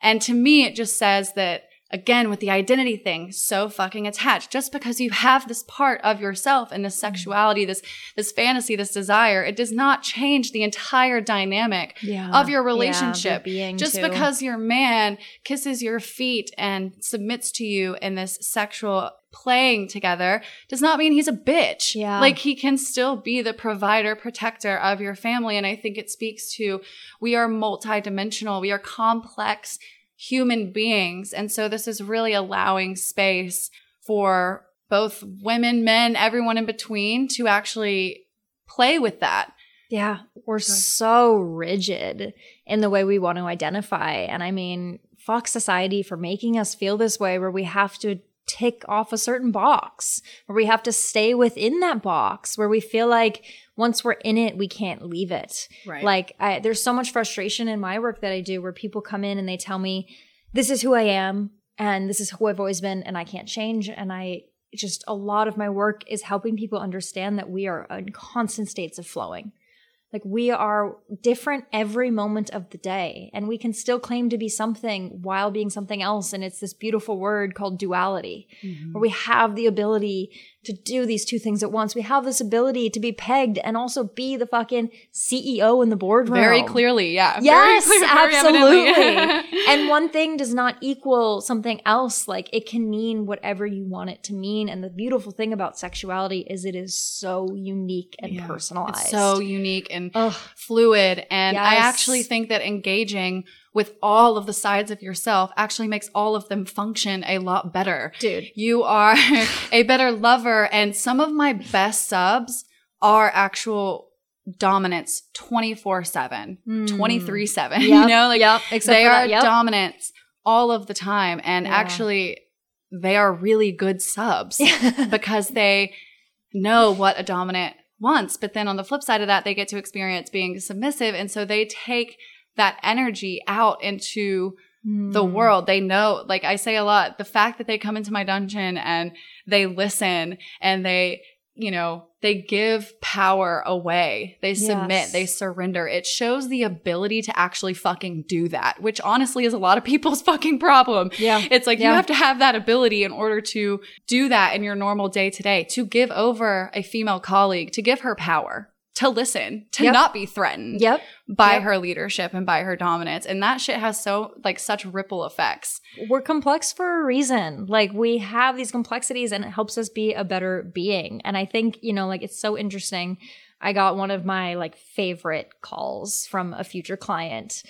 Speaker 2: And to me, it just says that again, with the identity thing, so fucking attached. Just because you have this part of yourself and this mm. sexuality, this, this fantasy, this desire, it does not change the entire dynamic
Speaker 1: Yeah.
Speaker 2: of your
Speaker 1: Yeah,
Speaker 2: relationship.
Speaker 1: being
Speaker 2: just
Speaker 1: too.
Speaker 2: because your man kisses your feet and submits to you in this sexual playing together does not mean he's a bitch.
Speaker 1: Yeah.
Speaker 2: Like he can still be the provider, protector of your family. And I think it speaks to we are multidimensional, we are complex human beings. And so this is really allowing space for both women, men, everyone in between to actually play with that.
Speaker 1: Yeah, we're so rigid in the way we want to identify. And I mean, fuck society for making us feel this way where we have to tick off a certain box, where we have to stay within that box, where we feel like once we're in it, we can't leave it.
Speaker 2: Right.
Speaker 1: Like, I, there's so much frustration in my work that I do where people come in and they tell me, this is who I am and this is who I've always been and I can't change. And I just, a lot of my work is helping people understand that we are in constant states of flowing. Like we are different every moment of the day, and we can still claim to be something while being something else. And it's this beautiful word called duality, mm-hmm. where we have the ability to do these two things at once. We have this ability to be pegged and also be the fucking CEO in the boardroom.
Speaker 2: Very clearly, yeah.
Speaker 1: Yes,
Speaker 2: very clear,
Speaker 1: absolutely. and one thing does not equal something else. Like it can mean whatever you want it to mean. And the beautiful thing about sexuality is it is so unique and
Speaker 2: Yeah.
Speaker 1: personalized.
Speaker 2: It's so unique and
Speaker 1: Ugh.
Speaker 2: fluid. And I actually think that engaging with all of the sides of yourself actually makes all of them function a lot better.
Speaker 1: dude.
Speaker 2: You are <laughs> a better lover. And some of my best subs are actual dominance 24 7,
Speaker 1: Mm.
Speaker 2: 23 7. <laughs> You know, like
Speaker 1: yep, except
Speaker 2: they are
Speaker 1: yep.
Speaker 2: dominance all of the time. And
Speaker 1: Yeah.
Speaker 2: actually, they are really good subs <laughs> because they know what a dominant wants. But then on the flip side of that, they get to experience being submissive. And so they take that energy out into the
Speaker 1: Mm.
Speaker 2: world. They know, like I say a lot, the fact that they come into my dungeon and they listen and they, you know, they give power away. They submit,
Speaker 1: Yes.
Speaker 2: they surrender. It shows the ability to actually fucking do that, which honestly is a lot of <laughs> people's fucking problem.
Speaker 1: Yeah.
Speaker 2: It's like you have to have that ability in order to do that in your normal day to day, to give over a female colleague, to give her power, to listen, to
Speaker 1: Yep.
Speaker 2: not be threatened
Speaker 1: Yep.
Speaker 2: by
Speaker 1: Yep.
Speaker 2: her leadership and by her dominance. And that shit has so like such ripple effects.
Speaker 1: We're complex for a reason. Like we have these complexities and it helps us be a better being. And I think, you know, like it's so interesting. I got one of my like favorite calls from a future client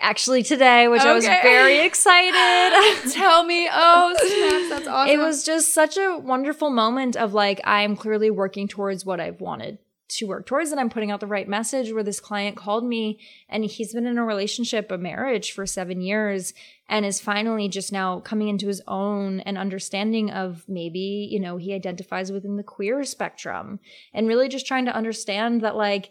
Speaker 1: actually today, which I was very excited. <laughs>
Speaker 2: Tell me, oh <laughs> snaps, that's awesome.
Speaker 1: it was just such a wonderful moment of like I'm clearly working towards what I've wanted to work towards and I'm putting out the right message where this client called me and he's been in a relationship, a marriage for 7 years and is finally just now coming into his own and understanding of maybe, you know, he identifies within the queer spectrum and really just trying to understand that like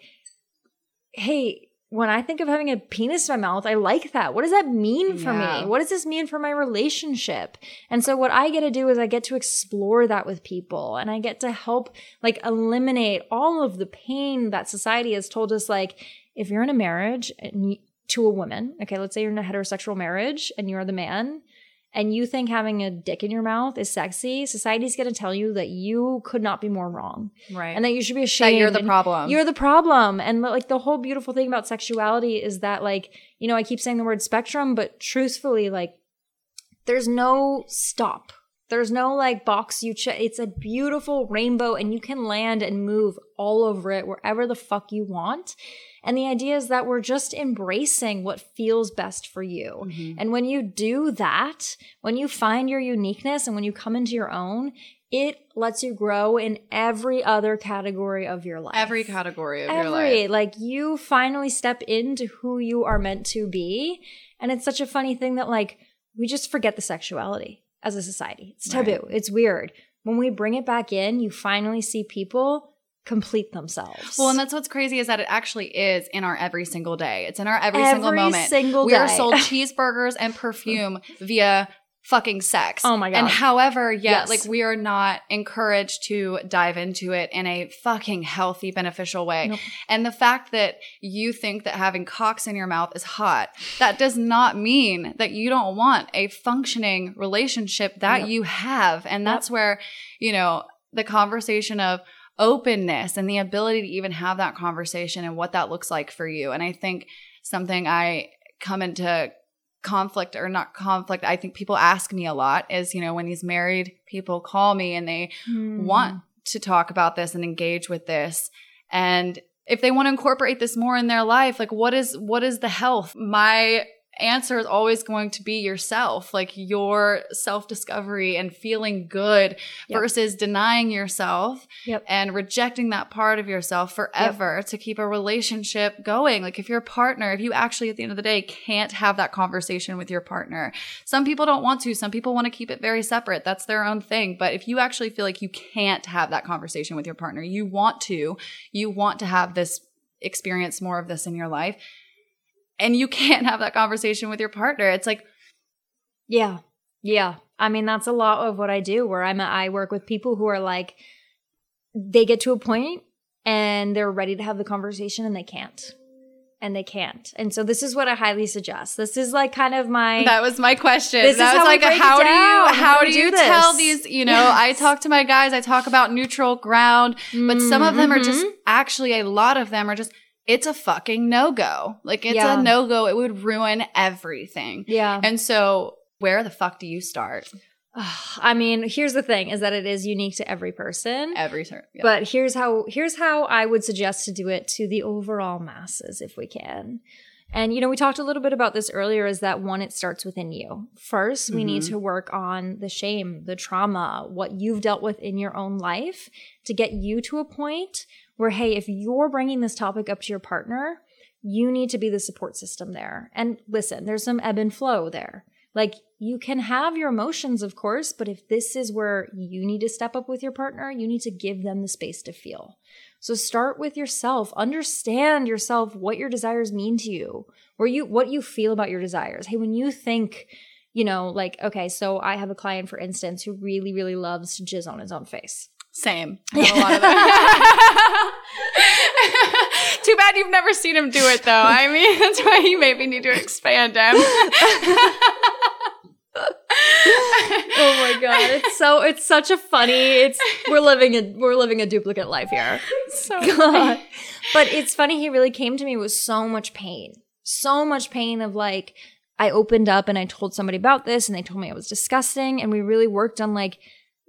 Speaker 1: hey, when I think of having a penis in my mouth, I like that. What does that mean for
Speaker 2: Yeah.
Speaker 1: me? What does this mean for my relationship? And so what I get to do is I get to explore that with people and I get to help like eliminate all of the pain that society has told us like if you're in a marriage and you, to a woman, okay, let's say you're in a heterosexual marriage and you're the man and you think having a dick in your mouth is sexy, society's going to tell you that you could not be more wrong
Speaker 2: right.
Speaker 1: and that you should be ashamed.
Speaker 2: that you're the problem.
Speaker 1: You're the problem. And like the whole beautiful thing about sexuality is that like, you know, I keep saying the word spectrum, but truthfully, like there's no stop. There's no like box you check. It's a beautiful rainbow and you can land and move all over it wherever the fuck you want. And the idea is that we're just embracing what feels best for you.
Speaker 2: Mm-hmm.
Speaker 1: And when you do that, when you find your uniqueness and when you come into your own, it lets you grow in every other category of your life.
Speaker 2: Every category of your life.
Speaker 1: like you finally step into who you are meant to be. And it's such a funny thing that like we just forget the sexuality as a society. It's taboo. It's weird. When we bring it back in, you finally see people complete themselves.
Speaker 2: Well, and that's what's crazy is that it actually is in our every single day. It's in our every,
Speaker 1: Every
Speaker 2: single moment.
Speaker 1: single
Speaker 2: we are sold <laughs> cheeseburgers and perfume via fucking sex.
Speaker 1: Oh my God.
Speaker 2: And however, yeah,
Speaker 1: Yes.
Speaker 2: like we are not encouraged to dive into it in a fucking healthy, beneficial way.
Speaker 1: Nope.
Speaker 2: And the fact that you think that having cocks in your mouth is hot, that does not mean that you don't want a functioning relationship that
Speaker 1: Yep.
Speaker 2: you have. And that's where, you know, the conversation of openness and the ability to even have that conversation and what that looks like for you. And I think something I come into conflict or not conflict, I think people ask me a lot is, you know, when these married people call me and they
Speaker 1: Hmm.
Speaker 2: want to talk about this and engage with this and if they want to incorporate this more in their life like what is what is the health my answer is always going to be yourself like your self discovery and feeling good
Speaker 1: Yep.
Speaker 2: versus denying yourself
Speaker 1: Yep.
Speaker 2: and rejecting that part of yourself forever to keep a relationship going. Like if your partner if you actually at the end of the day can't have that conversation with your partner. Some people don't want to. Some people want to keep it very separate. That's their own thing. But if you actually feel like you can't have that conversation with your partner you want to you want to have this experience more of this in your life and you can't have that conversation with your partner it's like
Speaker 1: Yeah. Yeah. I mean, that's a lot of what I do where I'm, I work with people who are like, they get to a point and they're ready to have the conversation and they can't. and they can't. And so this is what I highly suggest. This is like kind of my
Speaker 2: That was my question.
Speaker 1: This is
Speaker 2: that was
Speaker 1: how
Speaker 2: like,
Speaker 1: break it
Speaker 2: how do you
Speaker 1: How do
Speaker 2: do you tell these? You know, I talk to my guys. I talk about neutral ground, but some of them are just
Speaker 1: Mhm.
Speaker 2: actually a lot of them are just. It's a fucking no go. Like it's
Speaker 1: Yeah.
Speaker 2: a no go. It would ruin everything.
Speaker 1: yeah.
Speaker 2: And so, where the fuck do you start? <sighs>
Speaker 1: I mean, here's the thing is that it is unique to every person.
Speaker 2: Every turn.
Speaker 1: But here's how here's how I would suggest to do it to the overall masses if we can. And you know, we talked a little bit about this earlier is that one it starts within you. First, we need
Speaker 2: Mhm.
Speaker 1: to work on the shame, the trauma, what you've dealt with in your own life to get you to a point where hey, if you're bringing this topic up to your partner, you need to be the support system there. And listen, there's some ebb and flow there. Like you can have your emotions, of course, but if this is where you need to step up with your partner, you need to give them the space to feel. So start with yourself. Understand yourself, what your desires mean to you, where you what you feel about your desires. Hey, when you think, you know, like, okay, so I have a client, for instance, who really, really loves to jizz on his own face.
Speaker 2: Same. <laughs> I have a lot of that. <laughs> Too bad you've never seen him do it, though. I mean, <laughs> that's why you maybe need to expand him.
Speaker 1: oh my god, it's so it's such a funny. It's we're living a we're living a duplicate life here.
Speaker 2: so
Speaker 1: God. But it's funny, he really came to me with so much pain. So much pain of like, I opened up and I told somebody about this and they told me I was disgusting. And we really worked on like,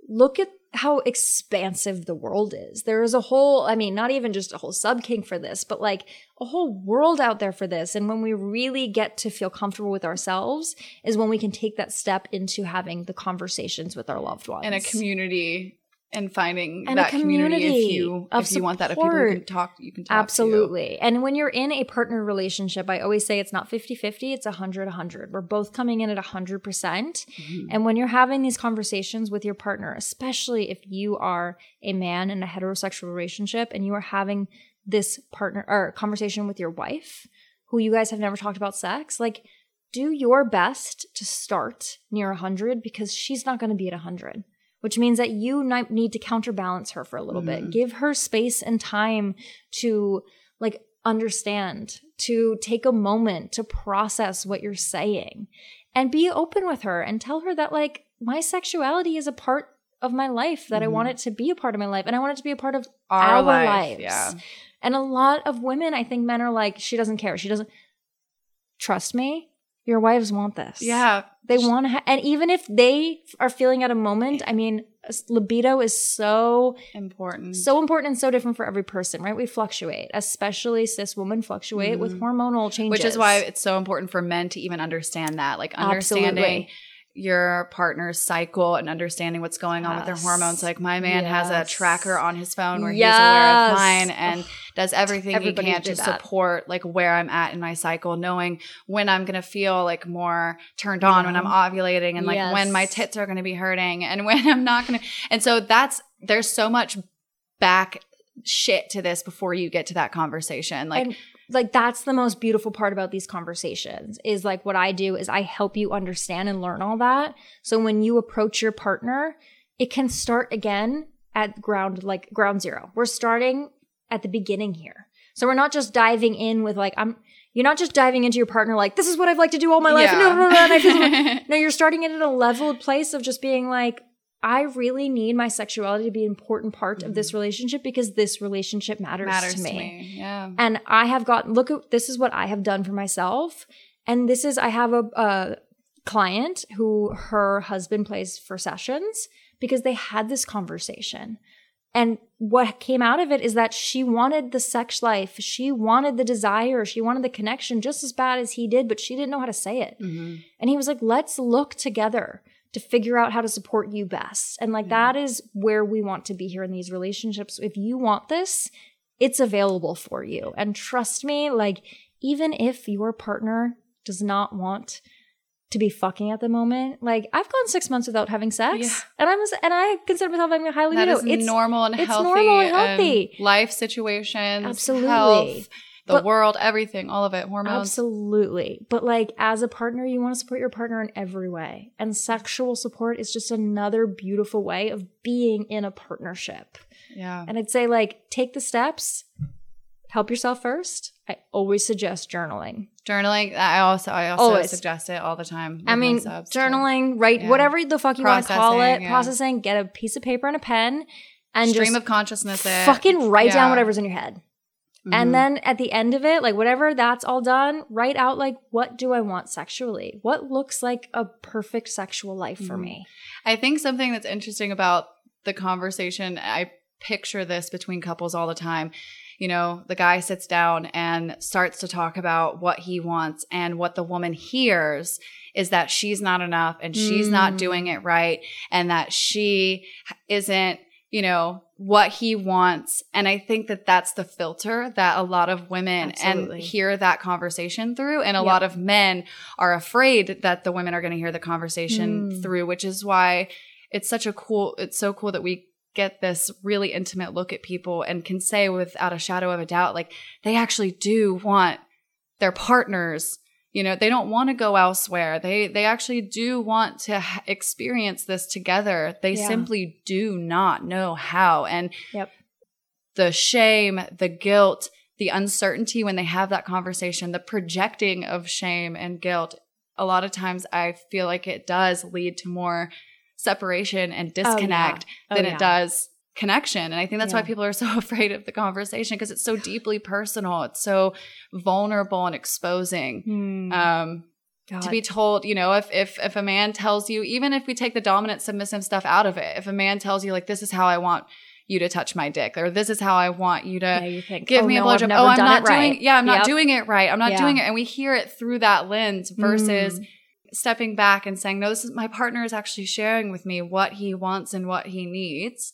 Speaker 1: look at how expansive the world is. There is a whole, I mean, not even just a whole sub kink for this, but like a whole world out there for this. And when we really get to feel comfortable with ourselves, is when we can take that step into having the conversations with our loved ones.
Speaker 2: in a community and finding
Speaker 1: And a
Speaker 2: that community, if you
Speaker 1: of
Speaker 2: if you want that if people can
Speaker 1: support.
Speaker 2: talk you can talk
Speaker 1: Absolutely. And when you're in a partner relationship, I always say it's not 50 50, it's 100 100. We're both coming in at 100%. percent
Speaker 2: to.
Speaker 1: And when you're having these conversations with your partner, especially if you are a man in a heterosexual relationship and you are having this partner or conversation with your wife, who you guys have never talked about sex, like do your best to start near 100 because she's not going to be at 100 which means that you need to counterbalance her for a little bit. Mm-hmm. Give her space and time to like understand, to take a moment to process what you're saying and be open with her and tell her that like my sexuality is a part of my life that I want mm-hmm. it to be a part of my life and I want it to be a part of
Speaker 2: Our
Speaker 1: our,
Speaker 2: life,
Speaker 1: lives.
Speaker 2: yeah.
Speaker 1: And a lot of women, I think men are like, she doesn't care. She doesn't trust me. Your wives want this.
Speaker 2: Yeah.
Speaker 1: They want to, ha- and even if they are feeling at a moment, I mean, libido is so,
Speaker 2: Important.
Speaker 1: so important and so different for every person, right? We fluctuate, especially cis women fluctuate with hormonal changes.
Speaker 2: Mm-hmm. Which is why it's so important for men to even understand that, like understanding
Speaker 1: Absolutely.
Speaker 2: Your partner's cycle and understanding what's going on with their hormones. Like my man has a tracker on his phone where he's aware of mine and does everything he can to
Speaker 1: that.
Speaker 2: support like where I'm at in my cycle, knowing when I'm gonna feel like more turned on when I'm ovulating and like when my tits are gonna be hurting and <laughs> when I'm not gonna and so that's there's so much back shit to this before you get to that conversation. Like
Speaker 1: and like that's the most beautiful part about these conversations is like what I do is I help you understand and learn all that. So when you approach your partner, it can start again at ground like ground zero. We're starting at the beginning here. So we're not just diving in with like I'm you're not just diving into your partner like this is what I've liked to do all my life.
Speaker 2: Yeah.
Speaker 1: No, no, no, I feel no, you're starting it at a leveled place of just being like, I really need my sexuality to be an important part of this relationship because this relationship matters,
Speaker 2: Mm-hmm. matters
Speaker 1: to me.
Speaker 2: Yeah.
Speaker 1: And I have gotten, look at this is what I have done for myself. And this is, I have a, a client who her husband plays for sessions because they had this conversation. And what came out of it is that she wanted the sex life. She wanted the desire. She wanted the connection just as bad as he did, but she didn't know how to say it.
Speaker 2: Mm-hmm.
Speaker 1: And he was like, let's look together to figure out how to support you best. And like, that is where we want to be here in these relationships. If you want this, it's available for you. And trust me, like, even if your partner does not want to be fucking at the moment, like, I've gone six months without having sex,
Speaker 2: Yeah.
Speaker 1: and I'm and I consider myself having a high
Speaker 2: That is
Speaker 1: it's
Speaker 2: normal and
Speaker 1: it's
Speaker 2: healthy.
Speaker 1: normal and healthy.
Speaker 2: life situations,
Speaker 1: Absolutely.
Speaker 2: health, the
Speaker 1: But-
Speaker 2: world, everything, all of it, hormones.
Speaker 1: Absolutely. But like as a partner, you want to support your partner in every way. And sexual support is just another beautiful way of being in a partnership.
Speaker 2: Yeah.
Speaker 1: And I'd say like take the steps, help yourself first, I always suggest journaling.
Speaker 2: Journaling. I also I also
Speaker 1: Always.
Speaker 2: suggest it all the time.
Speaker 1: I mean,
Speaker 2: subs, too.
Speaker 1: journaling, write
Speaker 2: Yeah.
Speaker 1: whatever the fuck you want to call it,
Speaker 2: Processing, yeah.
Speaker 1: processing, get a piece of paper and a pen and
Speaker 2: stream of consciousness. It.
Speaker 1: fucking write
Speaker 2: Yeah.
Speaker 1: down whatever's in your head.
Speaker 2: Mhm.
Speaker 1: And then at the end of it, like whatever that's all done, write out like what do I want sexually? What looks like a perfect sexual life for
Speaker 2: Mhm.
Speaker 1: me?
Speaker 2: I think something that's interesting about the conversation, I picture this between couples all the time. You know, the guy sits down and starts to talk about what he wants, and what the woman hears is that she's not enough and she's not
Speaker 1: Mm.
Speaker 2: doing it right, and that she isn't, you know, what he wants. And I think that that's the filter that a lot of women
Speaker 1: Absolutely.
Speaker 2: and hear that conversation through, and a
Speaker 1: Yep.
Speaker 2: lot of men are afraid that the women are going to hear the conversation
Speaker 1: Mm.
Speaker 2: through, which is why it's such a cool it's so cool that we get this really intimate look at people and can say without a shadow of a doubt like they actually do want their partners you know they don't want to go elsewhere they they actually do want to ha- experience this together they
Speaker 1: Yeah.
Speaker 2: simply do not know how and
Speaker 1: Yep.
Speaker 2: the shame the guilt the uncertainty when they have that conversation the projecting of shame and guilt a lot of times i feel like it does lead to more separation and oh, disconnect
Speaker 1: Oh,
Speaker 2: than
Speaker 1: yeah.
Speaker 2: it does connection. And I think that's why people are so <laughs> afraid of the conversation because it's so deeply personal. It's so vulnerable and exposing.
Speaker 1: Hmm.
Speaker 2: Um, to be told, you know, if if if a man tells you, even if we take the dominant submissive stuff out of it, if a man tells you like this is how I want you to touch my dick, or this is how I want you to
Speaker 1: yeah, you think
Speaker 2: give
Speaker 1: oh,
Speaker 2: me
Speaker 1: no,
Speaker 2: a blowjob. Oh, I'm not
Speaker 1: it right.
Speaker 2: doing. Yeah, I'm not
Speaker 1: Yep.
Speaker 2: doing it right. I'm not
Speaker 1: Yeah.
Speaker 2: doing it, and we hear it through that lens versus
Speaker 1: Mm.
Speaker 2: stepping back and saying, no, this is my partner is actually sharing with me what he wants and what he needs,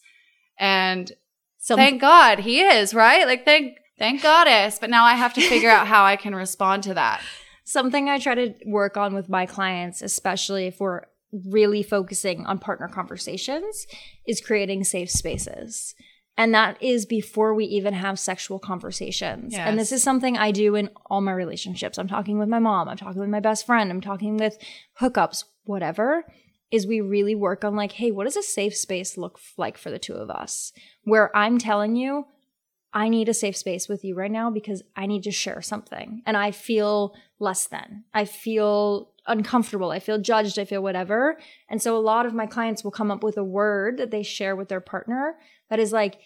Speaker 2: and
Speaker 1: so
Speaker 2: thank God he is right. Like thank thank goddess. But now I have to figure out how I can respond to that. <laughs>
Speaker 1: Something I try to work on with my clients, especially if we're really focusing on partner conversations, is creating safe spaces. And that is before we even have sexual conversations. And this is something I do in all my relationships. I'm talking with my mom, I'm talking with my best friend, I'm talking with hookups, whatever. Is we really work on like, hey, what does a safe space look like for the two of us? Where I'm telling you, I need a safe space with you right now because I need to share something and I feel less than. I feel uncomfortable. I feel judged. I feel whatever. And so a lot of my clients will come up with a word that they share with their partner that is like,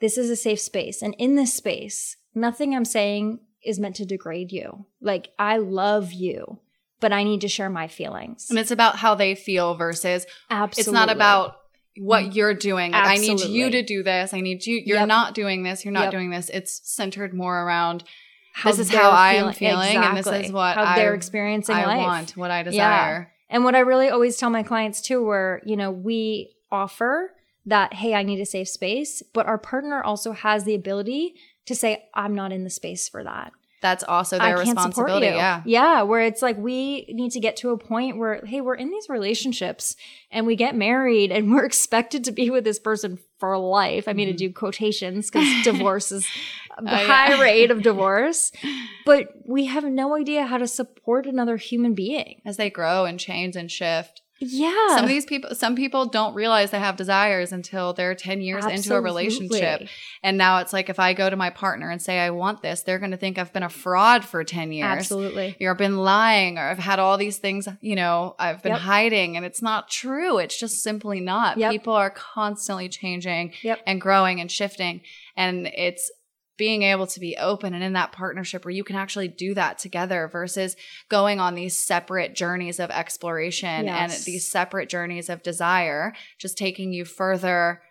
Speaker 1: this is a safe space. And in this space, nothing I'm saying is meant to degrade you. Like, I love you, but I need to share my feelings.
Speaker 2: And it's about how they feel versus
Speaker 1: Absolutely.
Speaker 2: it's not about what mm-hmm. you're doing. Like, I need you to do this. I need you. You're
Speaker 1: Yep.
Speaker 2: not doing this. You're not
Speaker 1: Yep.
Speaker 2: doing this. It's centered more around
Speaker 1: how
Speaker 2: this is how I am feeling, and this is what
Speaker 1: how they're
Speaker 2: I-
Speaker 1: experiencing
Speaker 2: I
Speaker 1: life.
Speaker 2: want, what I desire.
Speaker 1: And what I really always tell my clients too, where, you know, we offer that, hey, I need a safe space, but our partner also has the ability to say, I'm not in the space for that.
Speaker 2: That's also their responsibility. Yeah.
Speaker 1: Yeah. Where it's like we need to get to a point where, hey, we're in these relationships and we get married and <laughs> we're expected to be with this person for life. I mean, to do quotations because <laughs> divorce is a
Speaker 2: Mm-hmm. Oh, yeah.
Speaker 1: high rate of divorce, <laughs> but we have no idea how to support another human being.
Speaker 2: As they grow and change and shift.
Speaker 1: Yeah.
Speaker 2: Some of these people, some people don't realize they have desires until they're 10 years into a relationship. And now it's like if I go to my partner and say I want this, they're going to think I've been a fraud for 10 years.
Speaker 1: Absolutely.
Speaker 2: I've been lying or I've had all these things, you know, I've been
Speaker 1: Yep.
Speaker 2: hiding and it's not true. It's just simply not.
Speaker 1: Yep.
Speaker 2: People are constantly changing
Speaker 1: Yep.
Speaker 2: and growing and shifting. And it's being able to be open and in that partnership where you can actually do that together versus going on these separate journeys of exploration and these separate journeys of desire, just taking you further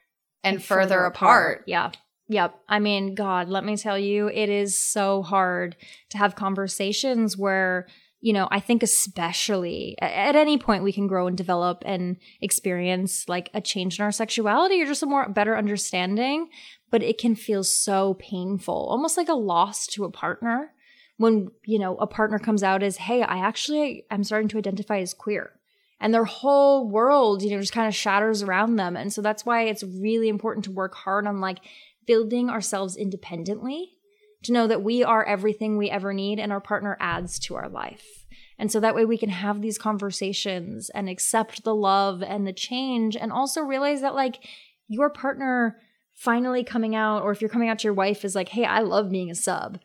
Speaker 2: and, further, apart.
Speaker 1: Yeah. Yep. I mean, God, let me tell you, it is so hard to have conversations where, you know, I think especially at any point we can grow and develop and experience like a change in our sexuality or just a more better understanding, but it can feel so painful, almost like a loss to a partner when, you know, a partner comes out as, "Hey, I actually I'm starting to identify as queer." and their whole world, you know, just kind of shatters around them. And so that's why it's really important to work hard on like building ourselves independently to know that we are everything we ever need and our partner adds to our life. And so that way we can have these conversations and accept the love and the change and also realize that like your partner finally coming out, or if you're coming out to your wife, is like, hey, I love being a sub,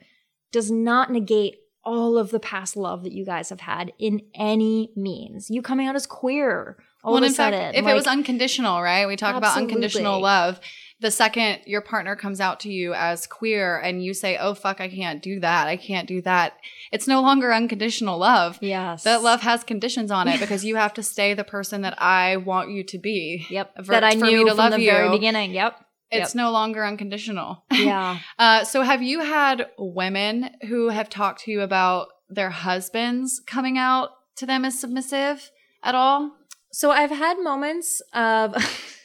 Speaker 1: does not negate all of the past love that you guys have had in any means. You coming out as queer all
Speaker 2: well,
Speaker 1: of a
Speaker 2: fact,
Speaker 1: sudden.
Speaker 2: if
Speaker 1: like,
Speaker 2: it was unconditional, right? We talk about unconditional love. The second your partner comes out to you as queer and you say, "Oh fuck, I can't do that. I can't do that." It's no longer unconditional love.
Speaker 1: yes.
Speaker 2: That love has conditions on it because you have to stay the person that I want you to be.
Speaker 1: Yep.
Speaker 2: For-
Speaker 1: that I knew
Speaker 2: to
Speaker 1: from
Speaker 2: love
Speaker 1: the very beginning. Yep.
Speaker 2: It's no longer unconditional. <laughs>
Speaker 1: Yeah.
Speaker 2: Uh, so, have you had women who have talked to you about their husbands coming out to them as submissive at all?
Speaker 1: So I've had moments of <laughs>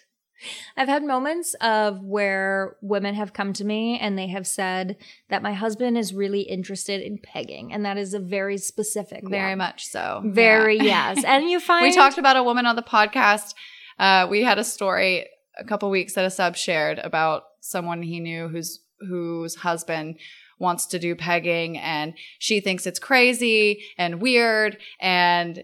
Speaker 1: I've had moments of where women have come to me and they have said that my husband is really interested in pegging and that is a very specific
Speaker 2: Very
Speaker 1: one.
Speaker 2: much so.
Speaker 1: very
Speaker 2: Yeah.
Speaker 1: yes. And you <laughs> find
Speaker 2: we talked about a woman on the podcast. Uh, we had a story a couple weeks that a sub shared about someone he knew whose whose husband wants to do pegging and she thinks it's crazy and weird and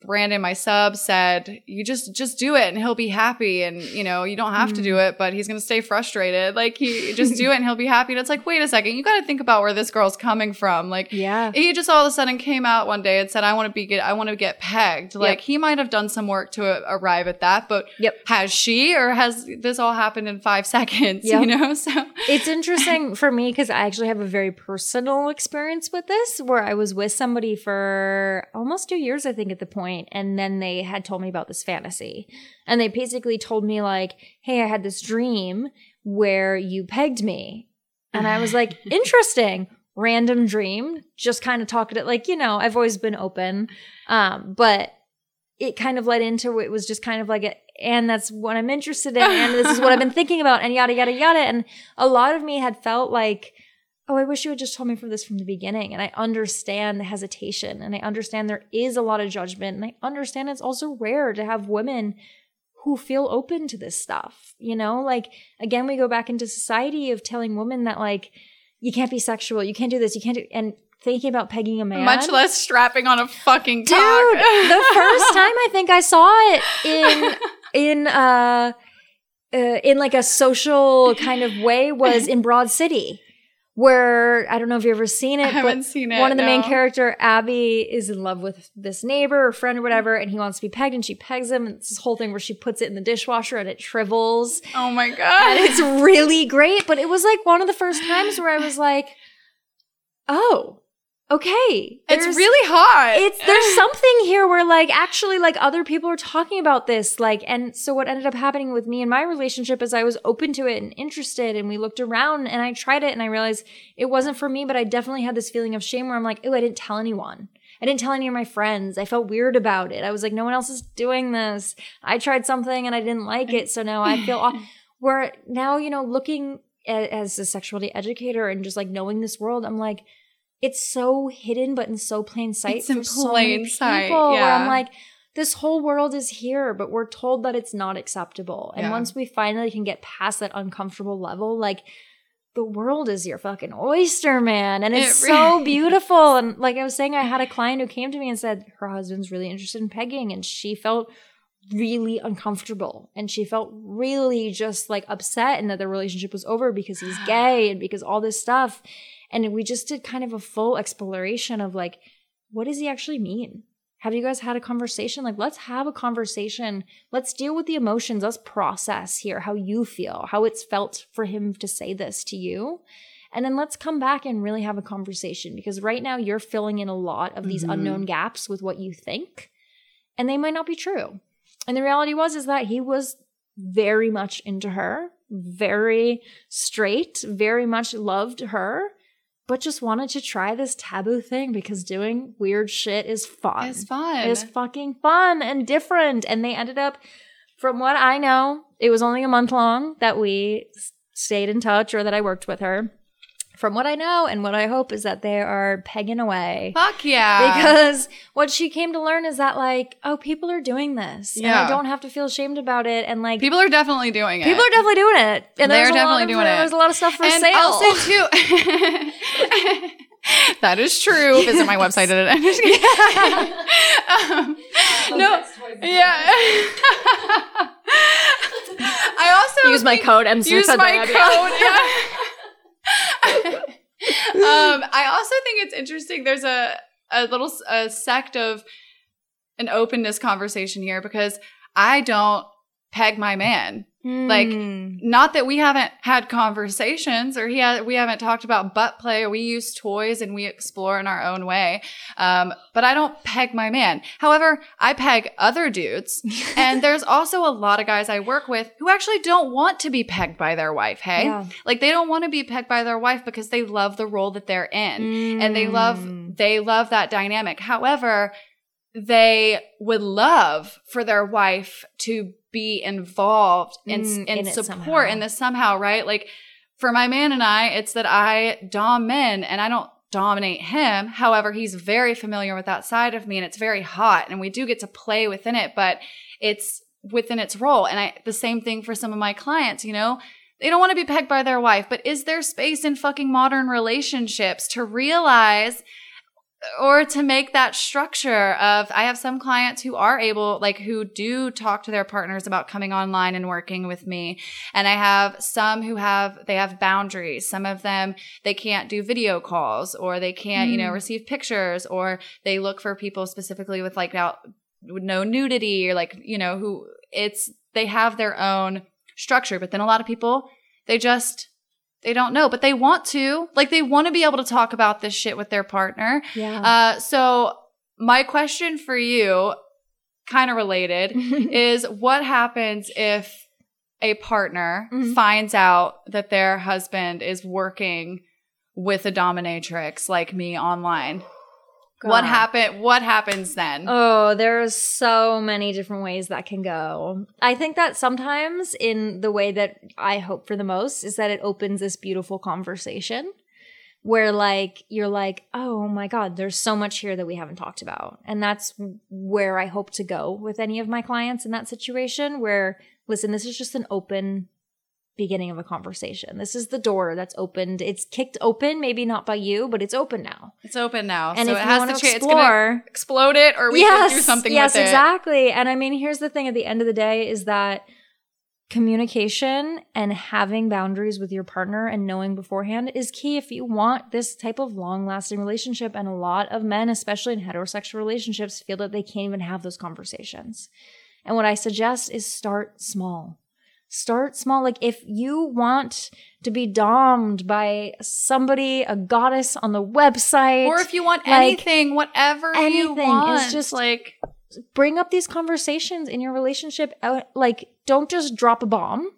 Speaker 2: Brandon, my sub, said, "You just just do it, and he'll be happy. And you know, you don't have to do it, but he's gonna stay frustrated. Like he just do <laughs> it, and he'll be happy." And it's like, wait a second, you got to think about where this girl's coming from. Like,
Speaker 1: Yeah.
Speaker 2: he just all of a sudden came out one day and said, "I want to be get, I want to get pegged." Like he might have done some work to uh, arrive at that, but
Speaker 1: Yep.
Speaker 2: has she, or has this all happened in five <laughs> seconds?
Speaker 1: Yep.
Speaker 2: You know, <laughs> so
Speaker 1: It's interesting for me because I actually have a very personal experience with this where I was with somebody for almost two years, I think, at the point, and then they had told me about this fantasy. And they basically told me, like, hey, I had this dream where you pegged me. And I was like, <sighs> interesting. Random dream. Just kind of talked it like, you know, I've always been open. Um, but it kind of led into it was just kind of like a, and that's what I'm interested in, and this is what I've been <laughs> thinking about, and yada yada yada. And a lot of me had felt like, oh, I wish you had just told me for this from the beginning. And I understand the hesitation, and I understand there is a lot of judgment, and I understand it's also rare to have women who feel open to this stuff. You know, like again, we go back into society of telling women that like you can't be sexual, you can't do this, you can't do, and thinking about pegging a man,
Speaker 2: much less strapping on a fucking
Speaker 1: dude
Speaker 2: cock.
Speaker 1: the first time i think i saw it in <laughs> in uh, uh in like a social kind of way was in broad city where i don't know if you've ever seen it
Speaker 2: I haven't
Speaker 1: but
Speaker 2: seen it,
Speaker 1: one of the main character Abbi is in love with this neighbor or friend or whatever and he wants to be pegged and she pegs him. And it's this whole thing where she puts it in the dishwasher and it shrivels.
Speaker 2: Oh my god!
Speaker 1: and it's really great but it was like one of the first times where i was like oh okay
Speaker 2: it's really hot.
Speaker 1: it's there's <laughs> something here where like actually like other people are talking about this like and so what ended up happening with me and my relationship is I was open to it and interested and we looked around and I tried it and I realized it wasn't for me but I definitely had this feeling of shame where I'm like oh I didn't tell anyone. I didn't tell any of my friends. I felt weird about it. I was like no one else is doing this. I tried something and I didn't like it so now I feel aw- <laughs> where now you know looking a- as a sexuality educator and just like knowing this world I'm like it's so hidden but in so plain sight
Speaker 2: It's in
Speaker 1: for so
Speaker 2: plain
Speaker 1: many
Speaker 2: sight,
Speaker 1: people. Where I'm like this whole world is here but we're told that it's not acceptable. And
Speaker 2: Yeah.
Speaker 1: once we finally can get past that uncomfortable level like the world is your fucking oyster man. And it's
Speaker 2: It
Speaker 1: so
Speaker 2: really
Speaker 1: beautiful. And like I was saying I had a client who came to me and said her husband's really interested in pegging and she felt really uncomfortable. And she felt really just like upset and that the relationship was over because he's <sighs> gay and because all this stuff and we just did kind of a full exploration of like what does he actually mean? Have you guys had a conversation? Like let's have a conversation. Let's deal with the emotions. Let's process here how you feel how it's felt for him to say this to you. And then let's come back and really have a conversation because right now you're filling in a lot of these
Speaker 2: Mhm.
Speaker 1: unknown gaps with what you think and they might not be true. And the reality was is that he was very much into her, very straight, very much loved her, but just wanted to try this taboo thing because doing weird shit is fun.
Speaker 2: it's fun.
Speaker 1: It's fucking fun and different. And they ended up, from what I know, it was only a month long that we stayed in touch or that I worked with her. From what I know and what I hope is that they are pegging away.
Speaker 2: Fuck yeah.
Speaker 1: Because what she came to learn is that, like, oh, people are doing this. And
Speaker 2: Yeah.
Speaker 1: I don't have to feel ashamed about it. And, like,
Speaker 2: people are definitely doing it.
Speaker 1: people are definitely doing it. And
Speaker 2: They're
Speaker 1: there's a lot
Speaker 2: definitely
Speaker 1: of-
Speaker 2: doing it.
Speaker 1: There's a lot of stuff for
Speaker 2: and
Speaker 1: sale.
Speaker 2: I'll say too. <laughs> that is true. Visit my website. I'm just kidding. um, <laughs> no, yeah. <laughs> I also
Speaker 1: use my code and
Speaker 2: use my code. Yeah. <laughs> um, I also think it's interesting. There's a a little a sect of an openness conversation here because I don't peg my man. Like,
Speaker 1: Hmm.
Speaker 2: Not that we haven't had conversations or he ha- we haven't talked about butt play we use toys and we explore in our own way. Um, but I don't peg my man. However, I peg other dudes. <laughs> and there's also a lot of guys I work with who actually don't want to be pegged by their wife. Hey,
Speaker 1: Yeah.
Speaker 2: like they don't want to be pegged by their wife because they love the role that they're in and they
Speaker 1: Mm.
Speaker 2: love they love that dynamic. However, they would love for their wife to be involved in,
Speaker 1: Mm,
Speaker 2: in,
Speaker 1: in
Speaker 2: support in this somehow, right? Like for my man and I, it's that I dom men and I don't dominate him. However, he's very familiar with that side of me and it's very hot and we do get to play within it, but it's within its role. And I the same thing for some of my clients, you know? They don't want to be pegged by their wife, but is there space in fucking modern relationships to realize or to make that structure of I have some clients who are able like who do talk to their partners about coming online and working with me. And I have some who have they have boundaries. Some of them they can't do video calls or they can't you know
Speaker 1: Mm.
Speaker 2: receive pictures or they look for people specifically with like out with no nudity or like you know who it's they have their own structure. But then a lot of people they just they don't know but they want to like they want to be able to talk about this shit with their partner
Speaker 1: Yeah.
Speaker 2: uh, so my question for you, kind of related, <laughs> is what happens if a partner
Speaker 1: Mhm.
Speaker 2: finds out that their husband is working with a dominatrix like me online? What happened? What happens then?
Speaker 1: Oh, there's so many different ways that can go. I think that sometimes, in the way that I hope for the most, is that it opens this beautiful conversation where, like, you're like, oh my God, there's so much here that we haven't talked about. And that's where I hope to go with any of my clients in that situation where, listen, this is just an open beginning of a conversation. This is the door that's opened. It's kicked open, maybe not by you, but it's open now.
Speaker 2: it's open now,
Speaker 1: And
Speaker 2: so
Speaker 1: if
Speaker 2: it
Speaker 1: you
Speaker 2: has
Speaker 1: want
Speaker 2: to
Speaker 1: to
Speaker 2: change. It's gonna
Speaker 1: explore,
Speaker 2: explode it, or we can do something
Speaker 1: yes,
Speaker 2: with it.
Speaker 1: Yes, exactly. And I mean, here's the thing at the end of the day is that communication and having boundaries with your partner and knowing beforehand is key if you want this type of long lasting relationship. And a lot of men, especially in heterosexual relationships, feel that they can't even have those conversations. And what I suggest is start small. Start small. Like if you want to be domed by somebody, a goddess on the website,
Speaker 2: Or if you want
Speaker 1: Like,
Speaker 2: anything, whatever you
Speaker 1: anything is just-
Speaker 2: like
Speaker 1: bring up these conversations in your relationship. Like, don't just drop a bomb.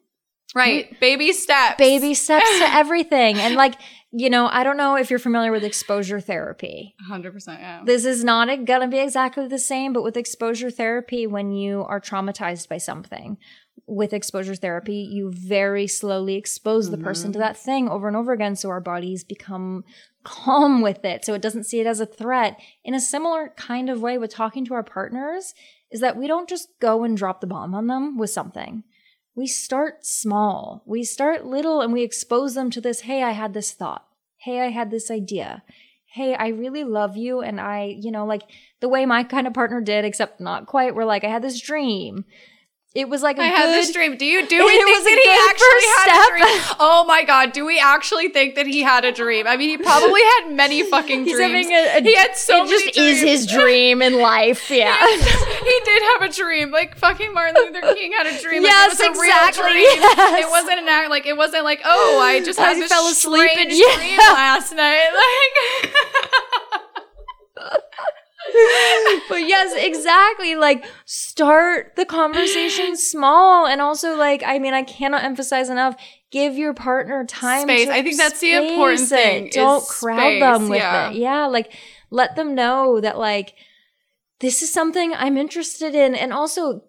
Speaker 2: right, baby steps,
Speaker 1: Baby steps to <laughs> everything. And like, you know, I don't know if you're familiar with exposure therapy.
Speaker 2: hundred percent. Yeah.
Speaker 1: This is not going to be exactly the same, but with exposure therapy, when you are traumatized by something, with exposure therapy, you very slowly expose the person to mm-hmm. that thing over and over again. So our bodies become calm <laughs> with it. So it doesn't see it as a threat. In a similar kind of way with talking to our partners, is that we don't just go and drop the bomb on them with something. We start small. We start little and we expose them to this hey, I had this thought. Hey, I had this idea. Hey, I really love you. And I, you know, like the way my kind of partner did, except not quite. We're like, I had this dream. It was like a
Speaker 2: I
Speaker 1: good,
Speaker 2: had this dream. Do you do <laughs>
Speaker 1: It
Speaker 2: we think
Speaker 1: was
Speaker 2: that he actually had a dream? Oh my god, do we actually think that he had a dream? I mean, he probably had many <laughs> fucking
Speaker 1: He's
Speaker 2: dreams.
Speaker 1: having a, a
Speaker 2: he had so
Speaker 1: it just
Speaker 2: many
Speaker 1: is his dream in life. <laughs> Yeah.
Speaker 2: he did have a dream. Like fucking Martin Luther King had a dream.
Speaker 1: Yes,
Speaker 2: like, it was a
Speaker 1: exactly,
Speaker 2: real dream.
Speaker 1: yes.
Speaker 2: It wasn't an act. Like it wasn't like oh, I just had
Speaker 1: I
Speaker 2: this
Speaker 1: fell asleep
Speaker 2: strange
Speaker 1: yeah.
Speaker 2: dream last night. Like. <laughs>
Speaker 1: but yes, exactly. Like start the conversation <gasps> small. And also like, I mean, I cannot emphasize enough, give your partner time.
Speaker 2: Space. I think that's the important thing
Speaker 1: Don't crowd
Speaker 2: space,
Speaker 1: them with
Speaker 2: yeah.
Speaker 1: it. Yeah. Like let them know that like, this is something I'm interested in. And also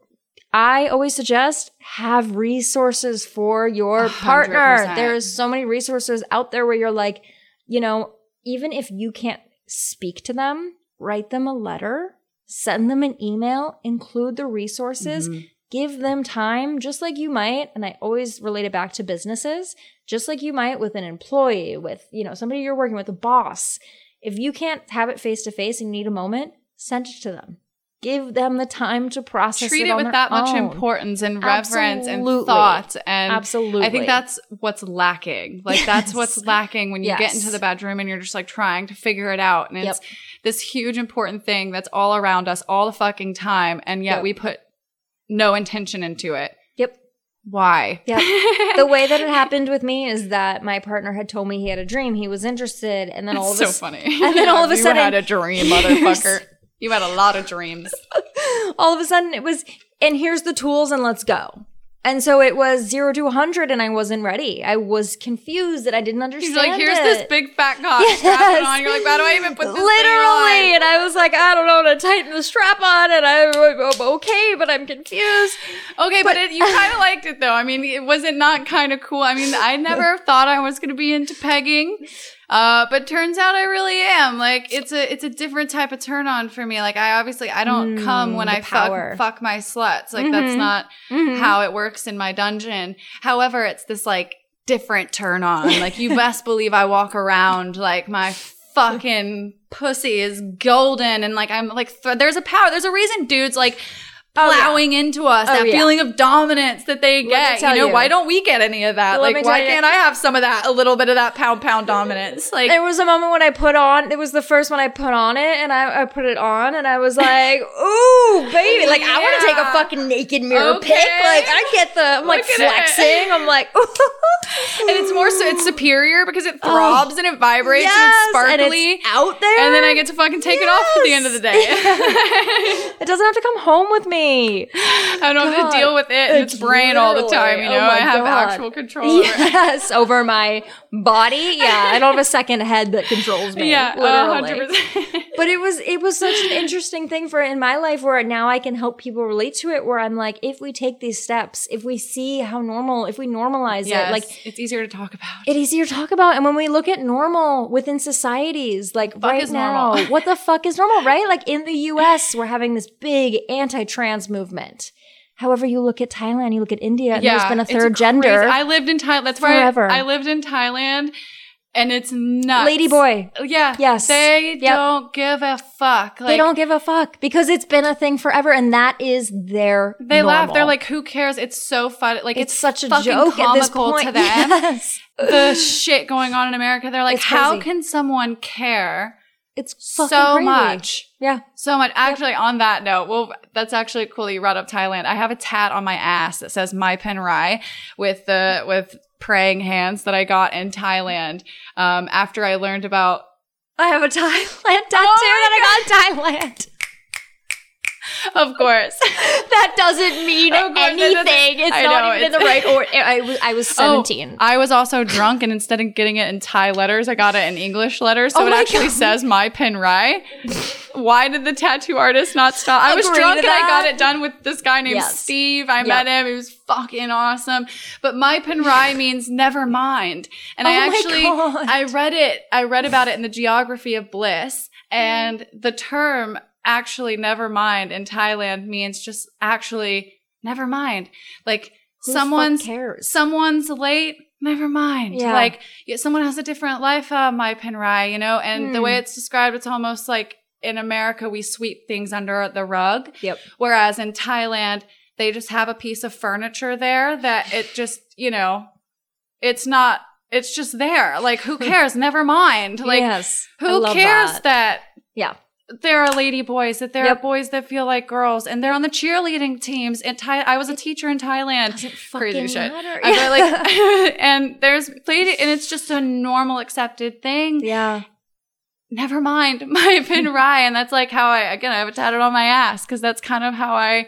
Speaker 1: I always suggest have resources for your
Speaker 2: A hundred
Speaker 1: partner.
Speaker 2: percent.
Speaker 1: There's so many resources out there where you're like, you know, even if you can't speak to them, write them a letter, send them an email, include the resources,
Speaker 2: Mhm.
Speaker 1: give them time, just like you might. And I always relate it back to businesses, just like you might with an employee, with, you know, somebody you're working with, a boss. If you can't have it face to face and you need a moment, send it to them. Give them the time to process
Speaker 2: treat
Speaker 1: it,
Speaker 2: it with that much importance and reverence
Speaker 1: Absolutely.
Speaker 2: and thought and
Speaker 1: Absolutely.
Speaker 2: i think that's what's lacking like that's what's lacking when you get into the bedroom and you're just like trying to figure it out and it's
Speaker 1: Yep.
Speaker 2: this huge important thing that's all around us all the fucking time and yet
Speaker 1: Yep.
Speaker 2: we put no intention into it
Speaker 1: Yep.
Speaker 2: why
Speaker 1: Yeah. the way that it happened with me is that my partner had told me he had a dream, he was interested, and then all
Speaker 2: It's
Speaker 1: of
Speaker 2: so
Speaker 1: a
Speaker 2: funny
Speaker 1: and then all of a
Speaker 2: you
Speaker 1: sudden-
Speaker 2: had a dream motherfucker <laughs> you had a lot of dreams <laughs>
Speaker 1: all of a sudden it was and here's the tools and let's go and so it was zero to 100 and i wasn't ready i was confused that i didn't understand
Speaker 2: He's like, here's
Speaker 1: it.
Speaker 2: this big fat cock, <laughs> strap it on. You're like, how do I even put this
Speaker 1: literally
Speaker 2: thing on?
Speaker 1: Literally, and i was like i don't know how to tighten the strap on and I, i'm okay but i'm confused
Speaker 2: Okay, but, it, you <laughs> kind of liked it though. I mean, it, was it not kind of cool? I mean, I never thought I was going to be into pegging, uh, but turns out I really am. Like, it's a it's a different type of turn on for me. Like, I obviously I don't
Speaker 1: Mm,
Speaker 2: come when I
Speaker 1: power.
Speaker 2: fuck fuck my sluts. Like, that's
Speaker 1: Mhm.
Speaker 2: not
Speaker 1: Mhm.
Speaker 2: how it works in my dungeon. However, it's this like different turn on. <laughs> Like, you best believe I walk around like my fucking pussy is golden and like I'm like th- there's a power. There's a reason dudes like
Speaker 1: Oh, yeah.
Speaker 2: plowing into us
Speaker 1: Oh,
Speaker 2: that
Speaker 1: yeah.
Speaker 2: feeling of dominance that they get. You know,
Speaker 1: you.
Speaker 2: why don't we get any of that?
Speaker 1: Let
Speaker 2: like, why can't I have some of that, a little bit of that pound pound dominance? Like,
Speaker 1: there was a moment when I put on, it was the first one I put on it, and I, I put it on, and I was <laughs> like, ooh, baby. Like, I want to take a fucking naked mirror
Speaker 2: Okay.
Speaker 1: pic. Like, I get the, I'm like
Speaker 2: at it.
Speaker 1: flexing. I'm like, ooh. <laughs>
Speaker 2: and it's more so, it's superior because it oh, throbs and it vibrates
Speaker 1: Oh. Yes,
Speaker 2: and it's
Speaker 1: and
Speaker 2: sparkly.
Speaker 1: it's out there.
Speaker 2: And then I get to fucking take it off at the end of the day. <laughs>
Speaker 1: It doesn't have to come home with me.
Speaker 2: I don't have
Speaker 1: God.
Speaker 2: to deal with it and its brain all the time. You know,
Speaker 1: oh
Speaker 2: I have
Speaker 1: God.
Speaker 2: actual control over it.
Speaker 1: Yes, over my body. Yeah, I don't have a second head that controls me.
Speaker 2: Yeah,
Speaker 1: literally.
Speaker 2: hundred percent.
Speaker 1: But it was it was such an interesting thing for in my life where now I can help people relate to it. Where I'm like, if we take these steps, if we see how normal, if we normalize
Speaker 2: Yes,
Speaker 1: it, like
Speaker 2: it's easier to talk about.
Speaker 1: it's easier to talk about. And when we look at normal within societies, like right now,
Speaker 2: normal?
Speaker 1: what the fuck is normal, right? Like in the US, we're having this big anti-trans movement. However, you look at Thailand, you look at India, and there's been a third
Speaker 2: crazy-
Speaker 1: gender.
Speaker 2: I lived in Thailand. That's where
Speaker 1: Forever.
Speaker 2: I, I lived in Thailand, and it's nuts.
Speaker 1: Lady boy.
Speaker 2: Yeah.
Speaker 1: Yes.
Speaker 2: They
Speaker 1: Yep.
Speaker 2: don't give a fuck. Like,
Speaker 1: they don't give a fuck because it's been a thing forever, and that is their.
Speaker 2: They laugh. They're like, "Who cares?" It's so fun. Like
Speaker 1: it's,
Speaker 2: it's,
Speaker 1: such a joke at this
Speaker 2: comical
Speaker 1: point.
Speaker 2: to them. <laughs>
Speaker 1: Yes.
Speaker 2: The shit going on in America. They're like, "How can someone care
Speaker 1: It's fucking
Speaker 2: so
Speaker 1: crazy.
Speaker 2: much?"
Speaker 1: Yeah.
Speaker 2: So much. Actually, on that note, well, that's actually cool that you brought up Thailand. I have a tat on my ass that says "My Pen Rai" with the with praying hands that I got in Thailand um, after I learned about.
Speaker 1: I have a Thailand tattoo
Speaker 2: Oh
Speaker 1: that I got in Thailand.
Speaker 2: Of course. <laughs>
Speaker 1: that doesn't mean
Speaker 2: God, that doesn't-
Speaker 1: anything. It's
Speaker 2: I
Speaker 1: not
Speaker 2: know,
Speaker 1: even in the <laughs> right order. I was, I was 17.
Speaker 2: Oh, I was also drunk, and instead of getting it in Thai letters, I got it in English letters. So
Speaker 1: Oh
Speaker 2: it actually
Speaker 1: God.
Speaker 2: says "My Pen Rai." Why did the tattoo artist not stop? I was
Speaker 1: Agree
Speaker 2: drunk and I got it done with this guy named
Speaker 1: Yes.
Speaker 2: Steve. I
Speaker 1: Yep.
Speaker 2: met him. He was fucking awesome. But "My Pen Rai" means never mind. And I
Speaker 1: Oh my
Speaker 2: actually
Speaker 1: God.
Speaker 2: I read it. I read about it in the Geography of Bliss, and the term actually "never mind" in Thailand means just actually never mind. Like
Speaker 1: Who
Speaker 2: someone's
Speaker 1: cares?
Speaker 2: someone's late never mind
Speaker 1: Yeah.
Speaker 2: like yeah, someone has a different life uh, my penrai you know and the
Speaker 1: Hmm.
Speaker 2: way it's described it's almost like in america we sweep things under the rug
Speaker 1: Yep.
Speaker 2: whereas in thailand they just have a piece of furniture there that it just you know it's not it's just there like who <laughs> cares never mind like
Speaker 1: yes.
Speaker 2: Who cares
Speaker 1: that.
Speaker 2: that
Speaker 1: Yeah.
Speaker 2: There are lady boys, that there
Speaker 1: Yep.
Speaker 2: are boys that feel like girls, and they're on the cheerleading teams. In Thai, I was a teacher in Thailand. Crazy shit. I like, <laughs> <laughs> and there's lady, and it's just a normal accepted thing.
Speaker 1: yeah.
Speaker 2: Never mind <laughs> my pen rai, and that's like how I again I have it tatted on my ass because that's kind of how I.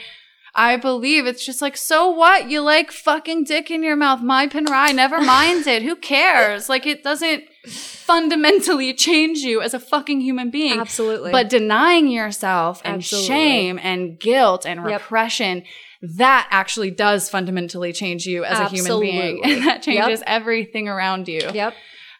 Speaker 2: I believe it's just like, so what? You like fucking dick in your mouth. My pen rai never minds it. Who cares? Like, it doesn't fundamentally <laughs> change you as a fucking human being.
Speaker 1: Absolutely.
Speaker 2: But denying yourself and
Speaker 1: Absolutely.
Speaker 2: shame and guilt and
Speaker 1: Yep.
Speaker 2: repression, that actually does fundamentally change you as a human being. <laughs> And that changes
Speaker 1: Yep.
Speaker 2: everything around you.
Speaker 1: Yep.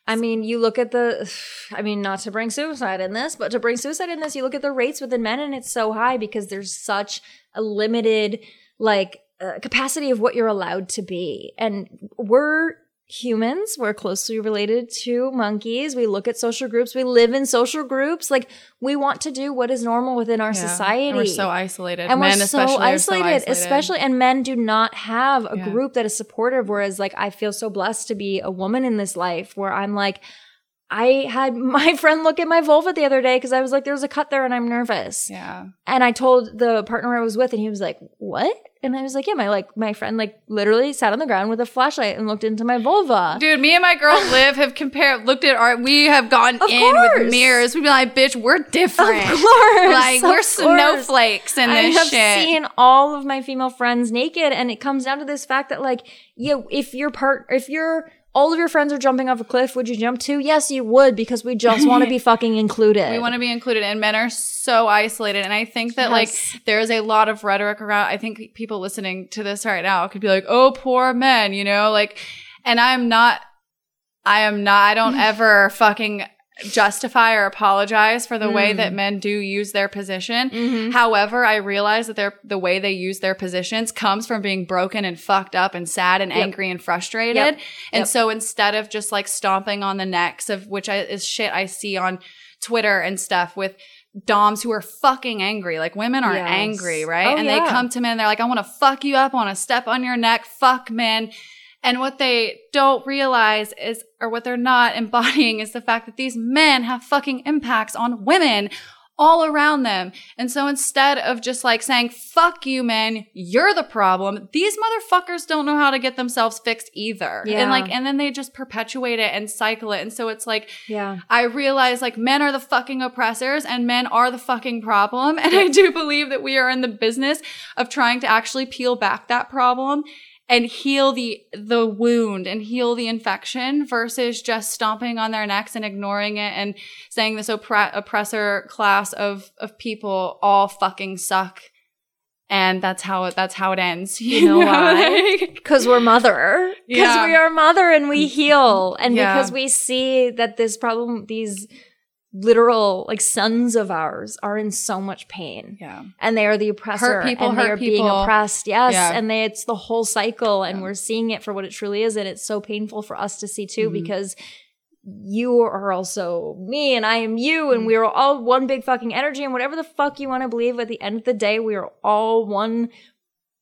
Speaker 1: I mean, you look at the, <sighs> I mean, not to bring suicide in this, but to bring suicide in this, you look at the rates within men and it's so high because there's such a limited, like, uh, capacity of what you're allowed to be. And we're humans. We're closely related to monkeys. We look at social groups. We live in social groups. Like we want to do what is normal within our
Speaker 2: Yeah.
Speaker 1: society.
Speaker 2: And we're so isolated.
Speaker 1: and
Speaker 2: Men
Speaker 1: we're so isolated,
Speaker 2: so isolated.
Speaker 1: especially and men do not have a
Speaker 2: Yeah.
Speaker 1: group that is supportive whereas like i feel so blessed to be a woman in this life where i'm like i had <laughs> my friend look at my vulva the other day because i was like there's a cut there and i'm nervous
Speaker 2: Yeah.
Speaker 1: and i told the partner i was with and he was like what and i was like yeah my like my friend like literally sat on the ground with a flashlight and looked into my vulva
Speaker 2: Dude, me and my girl <laughs> Liv have compared, looked at our, we have gone
Speaker 1: Of
Speaker 2: in
Speaker 1: course.
Speaker 2: with mirrors. We'd be like, bitch, we're different.
Speaker 1: Of <laughs> course,
Speaker 2: Like,
Speaker 1: of
Speaker 2: we're
Speaker 1: course.
Speaker 2: snowflakes in
Speaker 1: I
Speaker 2: this
Speaker 1: have
Speaker 2: shit.
Speaker 1: seen all of my female friends naked, and it comes down to this fact that, like, yeah, if your part, if your all of your friends are jumping off a cliff, would you jump too? Yes, you would, because we just want to be <laughs> fucking included.
Speaker 2: We want to be included, and men are so isolated. And I think that
Speaker 1: Yes.
Speaker 2: like there is a lot of rhetoric around. I think people listening to this right now could be like, "Oh, poor men," you know, like. And I'm not. I am not. I don't <laughs> ever fucking justify or apologize for the way
Speaker 1: Mm.
Speaker 2: that men do use their position.
Speaker 1: Mm-hmm.
Speaker 2: However, I realize that their the way they use their positions comes from being broken and fucked up and sad and
Speaker 1: Yep.
Speaker 2: angry and frustrated.
Speaker 1: Yep.
Speaker 2: And
Speaker 1: Yep.
Speaker 2: so instead of just like stomping on the necks of which I, is shit I see on Twitter and stuff with doms who are fucking angry. Like women are
Speaker 1: Yes.
Speaker 2: angry, right?
Speaker 1: Oh,
Speaker 2: and they come to men, they're like, I want to fuck you up, I want to step on your neck, fuck men. And what they don't realize is, or what they're not <laughs> embodying is the fact that these men have fucking impacts on women all around them. And so instead of just like saying, fuck you, men, you're the problem, these motherfuckers don't know how to get themselves fixed either.
Speaker 1: Yeah.
Speaker 2: And like, and then they just perpetuate it and cycle it. And so it's like,
Speaker 1: yeah.
Speaker 2: I realize like men are the fucking oppressors and men are the fucking problem. <laughs> And I do believe that we are in the business of trying to actually peel back that problem and heal the the wound and heal the infection versus just stomping on their necks and ignoring it and saying this oppre- oppressor class of of people all fucking suck. And that's how it that's how it ends. <laughs>
Speaker 1: You know <laughs> why? Because we're mother. Because
Speaker 2: Yeah.
Speaker 1: we are mother and we heal. And
Speaker 2: Yeah.
Speaker 1: because we see that this problem, these literal like sons of ours are in so much pain.
Speaker 2: yeah.
Speaker 1: and they are the oppressor
Speaker 2: Hurt people
Speaker 1: and they
Speaker 2: hurt
Speaker 1: are being oppressed yes
Speaker 2: Yeah.
Speaker 1: and they it's the whole cycle and
Speaker 2: Yeah.
Speaker 1: we're seeing it for what it truly is and it's so painful for us to see too
Speaker 2: Mhm.
Speaker 1: because you are also me and I am you
Speaker 2: Mm-hmm.
Speaker 1: and we are all one big fucking energy and whatever the fuck you want to believe at the end of the day we are all one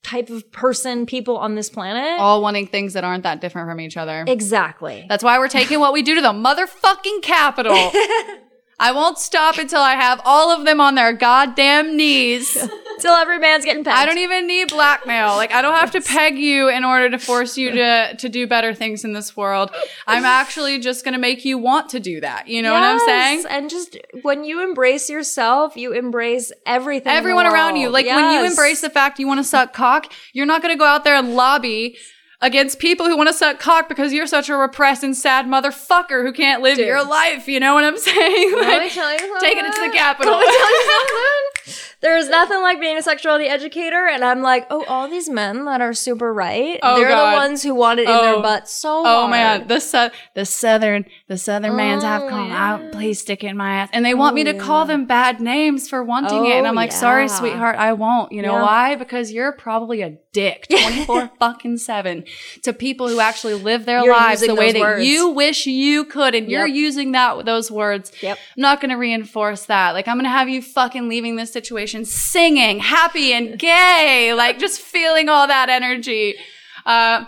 Speaker 1: type of person people on this planet
Speaker 2: All wanting things that aren't that different from each other.
Speaker 1: exactly
Speaker 2: That's why we're taking what we do to the motherfucking Capitol. <laughs> I won't stop until I have all of them on their goddamn knees. <laughs>
Speaker 1: till every man's getting pegged
Speaker 2: I don't even need blackmail. Like I don't have to peg you in order to force you to to do better things in this world. I'm actually just going to make you want to do that. You know what I'm
Speaker 1: Yes,
Speaker 2: saying?
Speaker 1: And just when you embrace yourself, you embrace everything.
Speaker 2: Everyone around you. Like when you embrace the fact you want to suck cock, you're not going to go out there and lobby against people who want to suck cock because you're such a repressed and sad motherfucker who can't live
Speaker 1: Dude.
Speaker 2: your life. You know what I'm saying? Like, taking it to the Capitol. <laughs>
Speaker 1: Let me tell you something. There's nothing like being a sexuality educator, and I'm like, oh, all these men that are super right,
Speaker 2: Oh,
Speaker 1: they're
Speaker 2: God.
Speaker 1: the ones who want it in
Speaker 2: Oh.
Speaker 1: their butt so
Speaker 2: Oh my
Speaker 1: hard.
Speaker 2: god, the su- the southern the southern man's have
Speaker 1: Oh,
Speaker 2: come
Speaker 1: yeah.
Speaker 2: out, please stick it in my ass, and they want
Speaker 1: Oh,
Speaker 2: me to
Speaker 1: yeah.
Speaker 2: call them bad names for wanting it, and
Speaker 1: Oh,
Speaker 2: I'm like, sorry, sweetheart, I won't. You know
Speaker 1: Yeah.
Speaker 2: why? Because you're probably a dick, <laughs> twenty four fucking seven, to people who actually live their
Speaker 1: You're
Speaker 2: lives the way that
Speaker 1: words.
Speaker 2: you wish you could, and you're using that those words.
Speaker 1: Yep.
Speaker 2: I'm not going to reinforce that. Like, I'm going to have you fucking leaving this situation singing, happy and gay, like just feeling all that energy. Uh,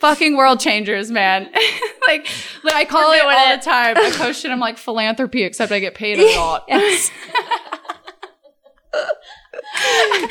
Speaker 2: fucking world changers, man. <laughs> like, like, I call it all
Speaker 1: it.
Speaker 2: the time. I post shit. I'm like <laughs> philanthropy, except I get paid a lot. <laughs>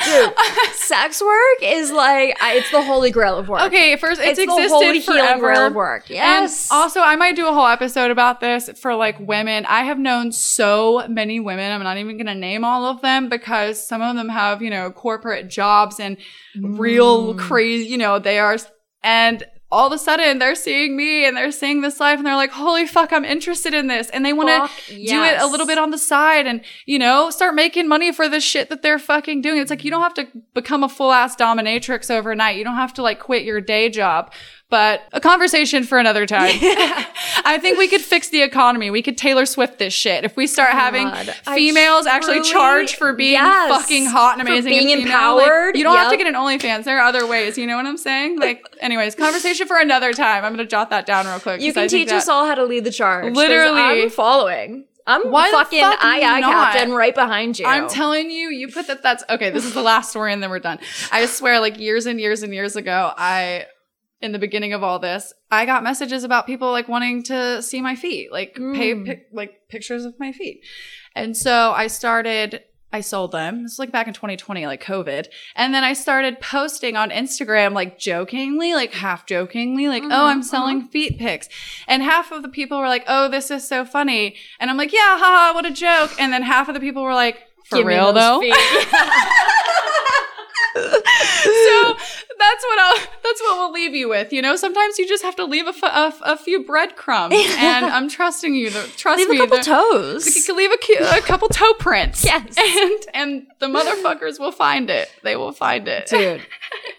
Speaker 1: Dude, sex work is like it's the holy grail of work.
Speaker 2: Okay, first it's,
Speaker 1: it's, the
Speaker 2: existed
Speaker 1: holy healing
Speaker 2: forever.
Speaker 1: grail of work. Yes.
Speaker 2: And also, I might do a whole episode about this for like women. I have known so many women. I'm not even going to name all of them because some of them have, you know, corporate jobs and real
Speaker 1: Mm.
Speaker 2: crazy, you know, they are. And all of a sudden they're seeing me and they're seeing this life and they're like, holy fuck, I'm interested in this. And they want to do it a little bit on the side and, you know, start making money for the shit that they're fucking doing. It's like, you don't have to become a full ass dominatrix overnight. You don't have to like quit your day job But a conversation for another time. <laughs> I think we could fix the economy. We could Taylor Swift this shit. If we start oh having
Speaker 1: God, I
Speaker 2: females actually charge for being
Speaker 1: Yes.
Speaker 2: fucking hot and amazing,
Speaker 1: being
Speaker 2: and female, like,
Speaker 1: empowered.
Speaker 2: you don't have to get an OnlyFans. There are other ways. You know what I'm saying? Like, <laughs> anyways, conversation for another time. I'm gonna jot that down real quick.
Speaker 1: You
Speaker 2: I
Speaker 1: can
Speaker 2: think
Speaker 1: teach us all how to lead the charge.
Speaker 2: Literally.
Speaker 1: I'm following. I'm
Speaker 2: Why
Speaker 1: fucking
Speaker 2: fuck
Speaker 1: aye
Speaker 2: not?
Speaker 1: captain right behind you.
Speaker 2: I'm telling you, you put that. That's okay. This is the last story, and then we're done. I swear, like years and years and years ago, I, in the beginning of all this, I got messages about people like wanting to see my feet, like pay
Speaker 1: Mm.
Speaker 2: pic, like pictures of my feet, and so I started. I sold them. Was like back in 2020, like COVID. And then I started posting on Instagram, like jokingly, like half jokingly, like, oh, I'm selling feet pics. And half of the people were like, oh, this is so funny. And I'm like, yeah, haha, what a joke. And then half of the people were like, for
Speaker 1: Give
Speaker 2: real though? <laughs> so that's what I'll <laughs> that's what we'll leave you with. You know, sometimes you just have to leave a, f- a f- a few breadcrumbs, <laughs> and I'm trusting you. The, trust
Speaker 1: Leave
Speaker 2: me.
Speaker 1: a couple
Speaker 2: the-
Speaker 1: toes.
Speaker 2: You can leave a, a couple toe prints. <laughs>
Speaker 1: Yes.
Speaker 2: and and the motherfuckers will find it. They will find it.
Speaker 1: Dude,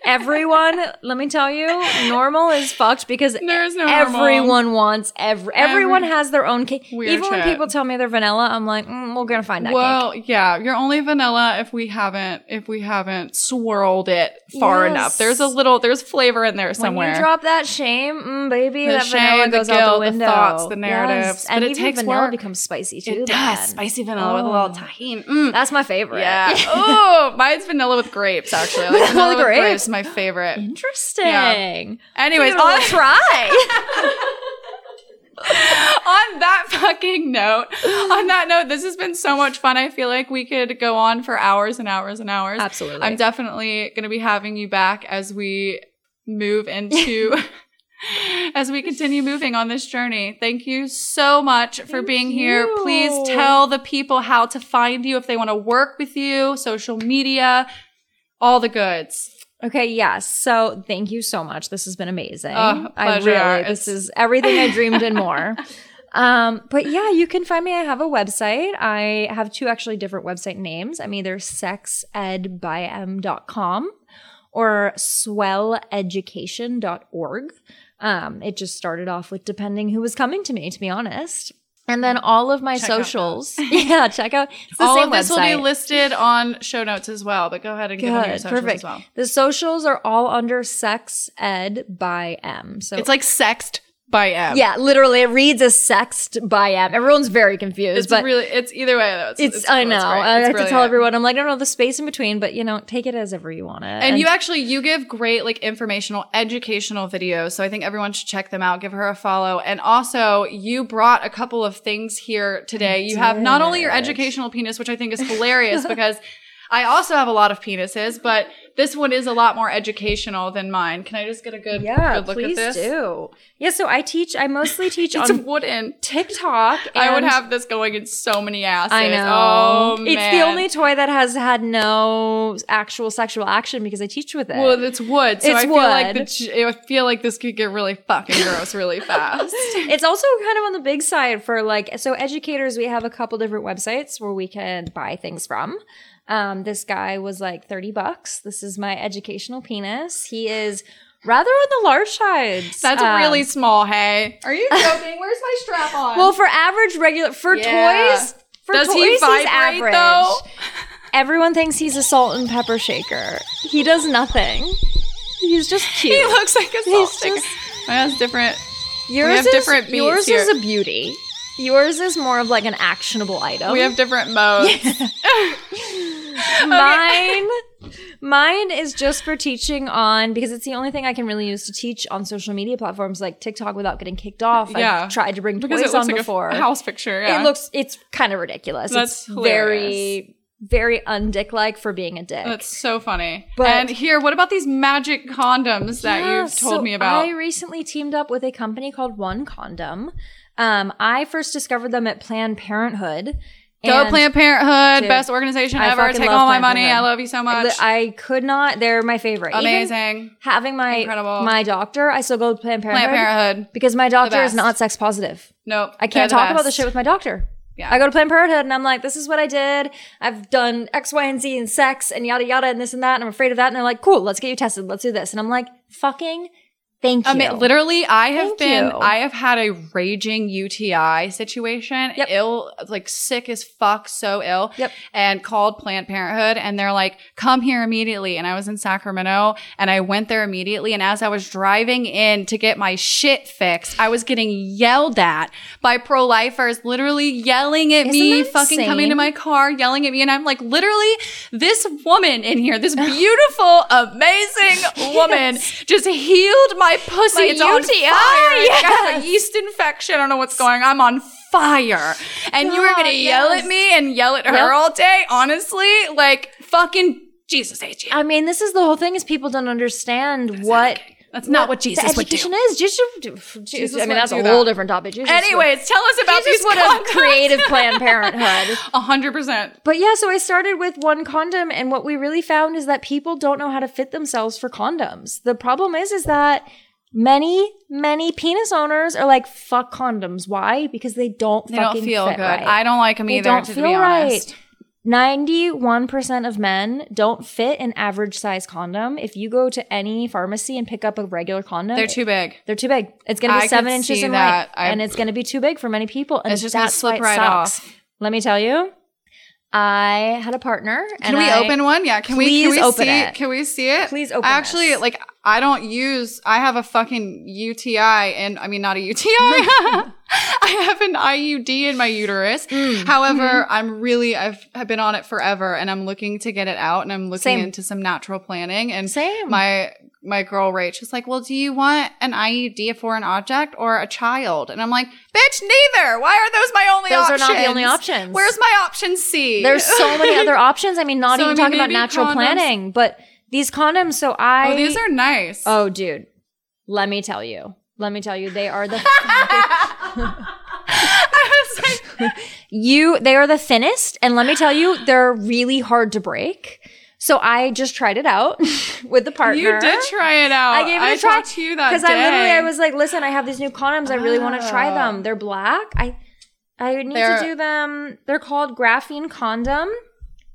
Speaker 1: everyone, let me tell you, normal is fucked because
Speaker 2: There's no normal.
Speaker 1: everyone wants every everyone
Speaker 2: Every-
Speaker 1: has their own cake.
Speaker 2: Weird
Speaker 1: Even when people tell me they're vanilla, I'm like, mm, we're gonna find that cake.
Speaker 2: Well, yeah, you're only vanilla if we haven't if we haven't swirled it far
Speaker 1: Yes.
Speaker 2: enough. There's a little there's flavor in there somewhere.
Speaker 1: When you drop that shame, mm, baby,
Speaker 2: The
Speaker 1: that vanilla
Speaker 2: shame, the
Speaker 1: goes out
Speaker 2: guilt,
Speaker 1: the
Speaker 2: the
Speaker 1: window.
Speaker 2: thoughts, the narratives,
Speaker 1: Yes.
Speaker 2: but
Speaker 1: and
Speaker 2: it takes
Speaker 1: vanilla
Speaker 2: work.
Speaker 1: becomes spicy too.
Speaker 2: it does
Speaker 1: then.
Speaker 2: spicy vanilla with a little
Speaker 1: Oh.
Speaker 2: tahini. Mm.
Speaker 1: That's my favorite.
Speaker 2: Yeah. <laughs> <laughs> oh, mine's vanilla with grapes. Actually, I like vanilla with
Speaker 1: grapes?
Speaker 2: grapes. is My favorite. <gasps>
Speaker 1: Interesting.
Speaker 2: Anyways,
Speaker 1: Give it a
Speaker 2: on, <laughs>
Speaker 1: little try. <laughs>
Speaker 2: on that fucking note, on that note, this has been so much fun. I feel like we could go on for hours and hours and hours.
Speaker 1: Absolutely.
Speaker 2: I'm definitely going to be having you back as we move into. <laughs> As we continue moving on this journey, thank you so much for being here.
Speaker 1: you.
Speaker 2: Please tell the people how to find you if they want to work with you, social media, all the goods.
Speaker 1: Okay, yes. So thank you so much. This has been amazing.
Speaker 2: Oh,
Speaker 1: I really this is everything I dreamed and more. <laughs> Um, but yeah, you can find me. I have a website. I have two actually different website names. I'm either sexedbyem.com or swelleducation.org. Um, it just started off with depending who was coming to me, to be honest. And then all of my
Speaker 2: Check
Speaker 1: socials. <laughs> <laughs> yeah, check out it's the
Speaker 2: all
Speaker 1: same
Speaker 2: of this
Speaker 1: website.
Speaker 2: will be listed on show notes as well, but go ahead and give them your
Speaker 1: Good,
Speaker 2: socials
Speaker 1: perfect.
Speaker 2: as well.
Speaker 1: The socials are all under Sex Ed by Em. So
Speaker 2: It's like sexed by Em.
Speaker 1: yeah, literally, it reads as sexed by Em. Everyone's very confused,
Speaker 2: It's
Speaker 1: but
Speaker 2: really, it's either way though. It's,
Speaker 1: it's, I know.
Speaker 2: great.
Speaker 1: I
Speaker 2: It's
Speaker 1: have to tell everyone. I'm like, I don't know the space in between, but you know, take it as ever you want it.
Speaker 2: And, you actually you give great like informational educational videos so i think everyone should check them out give her a follow and also you brought a couple of things here today you have not only your educational penis which i think is hilarious <laughs> because i also have a lot of penises but this one is a lot more educational than mine can i just get a good,
Speaker 1: yeah,
Speaker 2: good look at this
Speaker 1: do. Yeah, so I teach. I mostly <laughs> teach
Speaker 2: it's
Speaker 1: on
Speaker 2: wooden
Speaker 1: TikTok.
Speaker 2: i would have this going in so many asses
Speaker 1: I know.
Speaker 2: oh
Speaker 1: it's the only toy that has had no actual sexual action because I teach with it.
Speaker 2: well, it's wood, so
Speaker 1: It's
Speaker 2: I feel like the,
Speaker 1: wood.
Speaker 2: I feel like this could get really fucking gross really <laughs> fast.
Speaker 1: it's also kind of on the big side for like so educators we have a couple different websites where we can buy things from um, this guy was like 30 bucks this is my educational penis he is rather on the large side
Speaker 2: That's
Speaker 1: Um,
Speaker 2: really small, hey. Are you <laughs> joking? Where's my strap on?
Speaker 1: well for average regular for
Speaker 2: Yeah.
Speaker 1: toys for
Speaker 2: Does
Speaker 1: toys
Speaker 2: he
Speaker 1: he's average
Speaker 2: though?
Speaker 1: everyone thinks he's a salt and pepper shaker he does nothing he's just <laughs> cute
Speaker 2: He looks like a salt
Speaker 1: He's
Speaker 2: shaker.
Speaker 1: just-
Speaker 2: Mine has different.
Speaker 1: yours
Speaker 2: have
Speaker 1: is,
Speaker 2: different beats
Speaker 1: yours
Speaker 2: here.
Speaker 1: is a beauty yours is more of like an actionable item
Speaker 2: We have different modes. <laughs> <laughs>
Speaker 1: mine mine is just for teaching on because it's the only thing I can really use to teach on social media platforms like TikTok without getting kicked off.
Speaker 2: Yeah.
Speaker 1: I've tried to bring
Speaker 2: because
Speaker 1: toys on
Speaker 2: like
Speaker 1: before.
Speaker 2: a house picture. Yeah.
Speaker 1: It looks it's kind of ridiculous.
Speaker 2: That's
Speaker 1: it's very very undick like for being a dick.
Speaker 2: That's so funny.
Speaker 1: But-
Speaker 2: and here, what about these magic condoms that
Speaker 1: Yeah,
Speaker 2: you've told
Speaker 1: so
Speaker 2: me about?
Speaker 1: I recently teamed up with a company called One Condom. Um, I first discovered them at Planned Parenthood.
Speaker 2: Go Planned Parenthood,
Speaker 1: Dude,
Speaker 2: best organization
Speaker 1: I
Speaker 2: ever. Take all my
Speaker 1: Planned
Speaker 2: money.
Speaker 1: Parenthood.
Speaker 2: I love you so much.
Speaker 1: I could not. They're my favorite. Even
Speaker 2: Amazing.
Speaker 1: having my
Speaker 2: Incredible.
Speaker 1: my doctor, I still go to Planned Parenthood.
Speaker 2: Planned Parenthood.
Speaker 1: because my doctor is not sex positive.
Speaker 2: Nope.
Speaker 1: I can't talk about
Speaker 2: best.
Speaker 1: the shit with my doctor.
Speaker 2: Yeah.
Speaker 1: I go to Planned Parenthood and I'm like, this is what I did. I've done X, Y, and Z and sex and yada yada and this and that. And I'm afraid of that. And they're like, cool, let's get you tested. Let's do this. And I'm like, fucking Thank um, you.
Speaker 2: I mean, literally, I have
Speaker 1: Thank
Speaker 2: been,
Speaker 1: you.
Speaker 2: I have had a raging UTI situation,
Speaker 1: Yep.
Speaker 2: ill, like sick as fuck, so ill,
Speaker 1: Yep.
Speaker 2: and called Planned Parenthood, and they're like, "Come here immediately." And I was in Sacramento, and I went there immediately. And as I was driving in to get my shit fixed, I was getting yelled at by pro-lifers, literally yelling at
Speaker 1: Isn't
Speaker 2: me, fucking coming to my car, yelling at me, and I'm like, literally, this woman in here, this beautiful, <laughs> amazing <laughs> woman, just healed my pussy.
Speaker 1: My
Speaker 2: it's on
Speaker 1: UTI,
Speaker 2: fire. I <laughs> got a yeast infection. I don't know what's going. on. I'm on fire, and you were oh, gonna
Speaker 1: God,
Speaker 2: yell
Speaker 1: yes.
Speaker 2: at me and yell at her
Speaker 1: Yep.
Speaker 2: all day. Honestly, like fucking Jesus, AJ.
Speaker 1: I mean, this is the whole thing: is people don't understand what.
Speaker 2: That's not what Jesus
Speaker 1: the
Speaker 2: would do.
Speaker 1: education is. Jesus, Jesus I mean, that's
Speaker 2: do
Speaker 1: a
Speaker 2: that.
Speaker 1: whole different topic. Jesus would-
Speaker 2: Anyways, tell us about
Speaker 1: Jesus
Speaker 2: these
Speaker 1: would have
Speaker 2: condoms.
Speaker 1: created Planned Parenthood. <laughs>
Speaker 2: A hundred percent.
Speaker 1: But yeah, so I started with one condom, and what we really found is that people don't know how to fit themselves for condoms. The problem is, is that many, many penis owners are like, "Fuck condoms." Why? Because they don't.
Speaker 2: They
Speaker 1: fucking
Speaker 2: don't feel
Speaker 1: fit
Speaker 2: good.
Speaker 1: Right.
Speaker 2: I don't like them
Speaker 1: They
Speaker 2: either.
Speaker 1: don't
Speaker 2: to
Speaker 1: feel
Speaker 2: be honest.
Speaker 1: right. Ninety-one percent of men don't fit an average size condom. If you go to any pharmacy and pick up a regular condom,
Speaker 2: They're too big.
Speaker 1: they're too big. It's going to be
Speaker 2: could
Speaker 1: seven inches in length,
Speaker 2: I-
Speaker 1: and it's going to be too big for many people. And
Speaker 2: It's just gonna slip right off.
Speaker 1: Let me tell you, I had a partner.
Speaker 2: Can we
Speaker 1: I-
Speaker 2: open one? Yeah. Can we?
Speaker 1: Please
Speaker 2: Can we
Speaker 1: open
Speaker 2: see
Speaker 1: it.
Speaker 2: Can we see it?
Speaker 1: Please open
Speaker 2: Actually,
Speaker 1: this.
Speaker 2: like I don't use. I have a fucking UTI, and I mean not a UTI. <laughs> I have an IUD in my uterus.
Speaker 1: Mm.
Speaker 2: However,
Speaker 1: Mm-hmm.
Speaker 2: I'm really I've have been on it forever, and I'm looking to get it out, and I'm looking
Speaker 1: Same.
Speaker 2: into some natural planning. And
Speaker 1: Same.
Speaker 2: my my girl Rach is like, "Well, do you want an IUD for an object or a child?" And I'm like, "Bitch, neither. Why are those my only options?
Speaker 1: Those are not the only options.
Speaker 2: Where's my option C?
Speaker 1: There's so many other <laughs> options. I mean, not
Speaker 2: So,
Speaker 1: even
Speaker 2: I mean,
Speaker 1: talking about natural
Speaker 2: condoms-
Speaker 1: planning, but these condoms. So I.
Speaker 2: Oh, these are nice.
Speaker 1: Oh, dude, let me tell you. Let me tell you, they are the <laughs> <laughs>
Speaker 2: I was like,
Speaker 1: you. They are the thinnest, and let me tell you, they're really hard to break. So I just tried it out <laughs> with the partner.
Speaker 2: you did try it out.
Speaker 1: I gave it a try
Speaker 2: to you that
Speaker 1: because. I literally I was like, listen, I have these new condoms. I really want to try
Speaker 2: Oh.
Speaker 1: them. They're black. I I need
Speaker 2: They're-
Speaker 1: to do them. They're called graphene condom.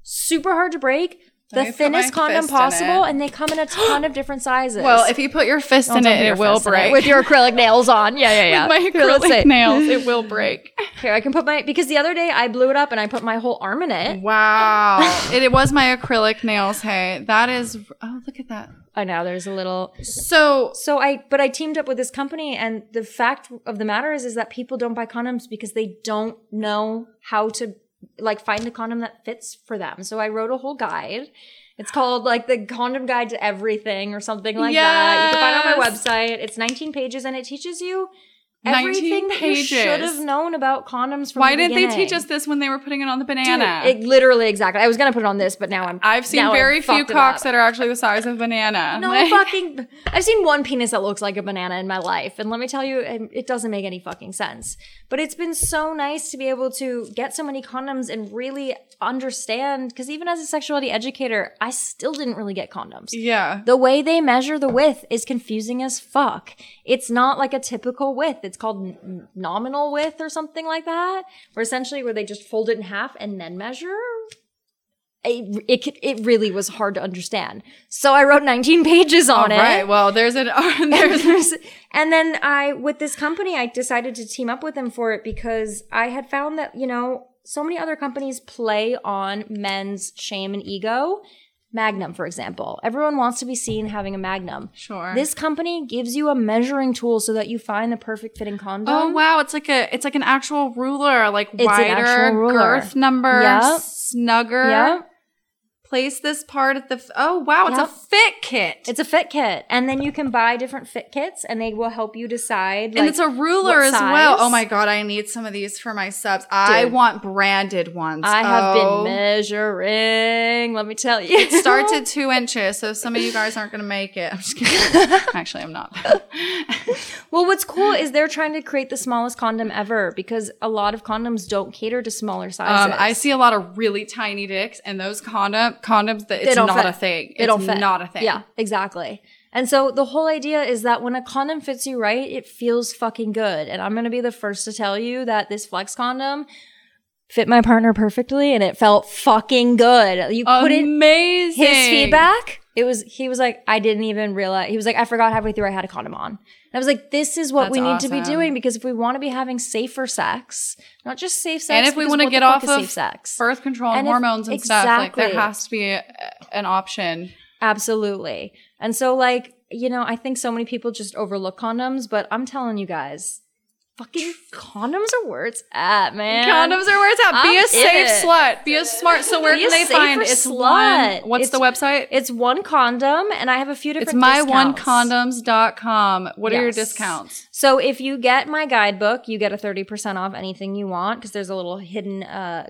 Speaker 1: Super hard to break. The
Speaker 2: me put my
Speaker 1: thinnest condom possible, and they come in a ton of different sizes.
Speaker 2: Well, if you put your fist
Speaker 1: Don't
Speaker 2: in it, it will break.
Speaker 1: with your acrylic nails on. Yeah, yeah, yeah.
Speaker 2: With my
Speaker 1: Here,
Speaker 2: acrylic nails, it <laughs> will break.
Speaker 1: Here, I can put my because the other day I blew it up and I put my whole arm in it.
Speaker 2: Wow, <laughs> it, it was my acrylic nails. Hey, that is. Oh, look at that.
Speaker 1: I know there's a little
Speaker 2: So
Speaker 1: So I, but I teamed up with this company, and the fact of the matter is, is that people don't buy condoms because they don't know how to like find a condom that fits for them. So I wrote a whole guide. It's called like the condom guide to everything or something like that. You can find it on my website. It's 19 pages and it teaches you
Speaker 2: 19
Speaker 1: everything that you should have known about condoms from
Speaker 2: why
Speaker 1: the
Speaker 2: didn't they teach us this when they were putting it on the
Speaker 1: Dude,
Speaker 2: banana?
Speaker 1: it literally exactly. I was gonna put it on this, but now I'm.
Speaker 2: I've seen very
Speaker 1: I've
Speaker 2: few cocks that are actually the size of a banana. <laughs>
Speaker 1: No
Speaker 2: Like-
Speaker 1: fucking. I've seen one penis that looks like a banana in my life, and let me tell you, it it doesn't make any fucking sense. But it's been so nice to be able to get so many condoms and really understand. Because even as a sexuality educator, I still didn't really get condoms.
Speaker 2: Yeah.
Speaker 1: The way they measure the width is confusing as fuck. It's not like a typical width. It's called n- nominal width or something like that, where essentially where they just fold it in half and then measure. It, it, it really was hard to understand. So I wrote 19 pages on
Speaker 2: All
Speaker 1: it.
Speaker 2: right. Well, there's an <laughs> there's
Speaker 1: There's- and then I, with this company, I decided to team up with them for it because I had found that, you know, so many other companies play on men's shame and ego. Magnum, for example. Everyone wants to be seen having a Magnum.
Speaker 2: Sure.
Speaker 1: This company gives you a measuring tool so that you find the perfect fitting condom.
Speaker 2: Oh wow, it's like a it's like an actual ruler, like
Speaker 1: an
Speaker 2: wider
Speaker 1: actual ruler.
Speaker 2: girth number,
Speaker 1: Yep.
Speaker 2: snugger.
Speaker 1: Yeah.
Speaker 2: Place this part at the. F- oh wow, it's a fit kit.
Speaker 1: It's a fit kit. And then you can buy different fit kits and they will help you decide.
Speaker 2: and
Speaker 1: like,
Speaker 2: it's a ruler as well. Oh my god, I need some of these for my subs. I want branded ones.
Speaker 1: I have
Speaker 2: Oh.
Speaker 1: been measuring, let me tell you.
Speaker 2: It starts at <laughs> two inches, so some of you guys aren't gonna make it, I'm just kidding. <laughs> Actually, I'm not. <laughs>
Speaker 1: Well, what's cool is they're trying to create the smallest condom ever because a lot of condoms don't cater to smaller sizes.
Speaker 2: Um, I see a lot of really tiny dicks, and those condom condoms that it's
Speaker 1: don't fit.
Speaker 2: a thing. It's
Speaker 1: don't fit.
Speaker 2: not a thing.
Speaker 1: Yeah, exactly. And so the whole idea is that when a condom fits you right, it feels fucking good. And I'm gonna be the first to tell you that this flex condom fit my partner perfectly and it felt fucking good. You
Speaker 2: amazing.
Speaker 1: his feedback It was he was like, I didn't even realize he was like, I forgot halfway through I had a condom on. And I was like, this is what
Speaker 2: That's
Speaker 1: we need to be doing because if we want to be having safer sex, not just safe sex,
Speaker 2: and if we want to get off of
Speaker 1: safe sex.
Speaker 2: birth control and,
Speaker 1: And if-
Speaker 2: hormones and stuff, like there has to be a, an option.
Speaker 1: Absolutely. And so, like, you know, I think so many people just overlook condoms, but I'm telling you guys, fucking condoms are where it's at, man.
Speaker 2: Condoms are where it's at. Be
Speaker 1: I'm
Speaker 2: a safe
Speaker 1: it.
Speaker 2: slut. Be a smart. So where
Speaker 1: Be
Speaker 2: can they find? It's
Speaker 1: slut.
Speaker 2: one. What's the website?
Speaker 1: It's one condom, and I have a few different.
Speaker 2: It's myonecondoms.com. What are your discounts?
Speaker 1: So if you get my guidebook, you get a thirty percent off anything you want because there's a little hidden uh,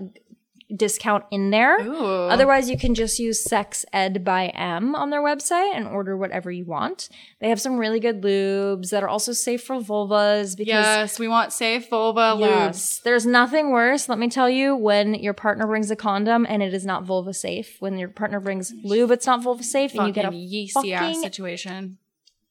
Speaker 1: discount in there.
Speaker 2: Ooh.
Speaker 1: Otherwise, you can just use Sex Ed by Em on their website and order whatever you want. They have some really good lubes that are also safe for vulvas because
Speaker 2: Yes, we want safe vulva lubes.
Speaker 1: There's nothing worse, let me tell you, when your partner brings a condom and it is not vulva safe. When your partner brings lube, it's not vulva safe, and you get a
Speaker 2: Fucking yeasty ass situation.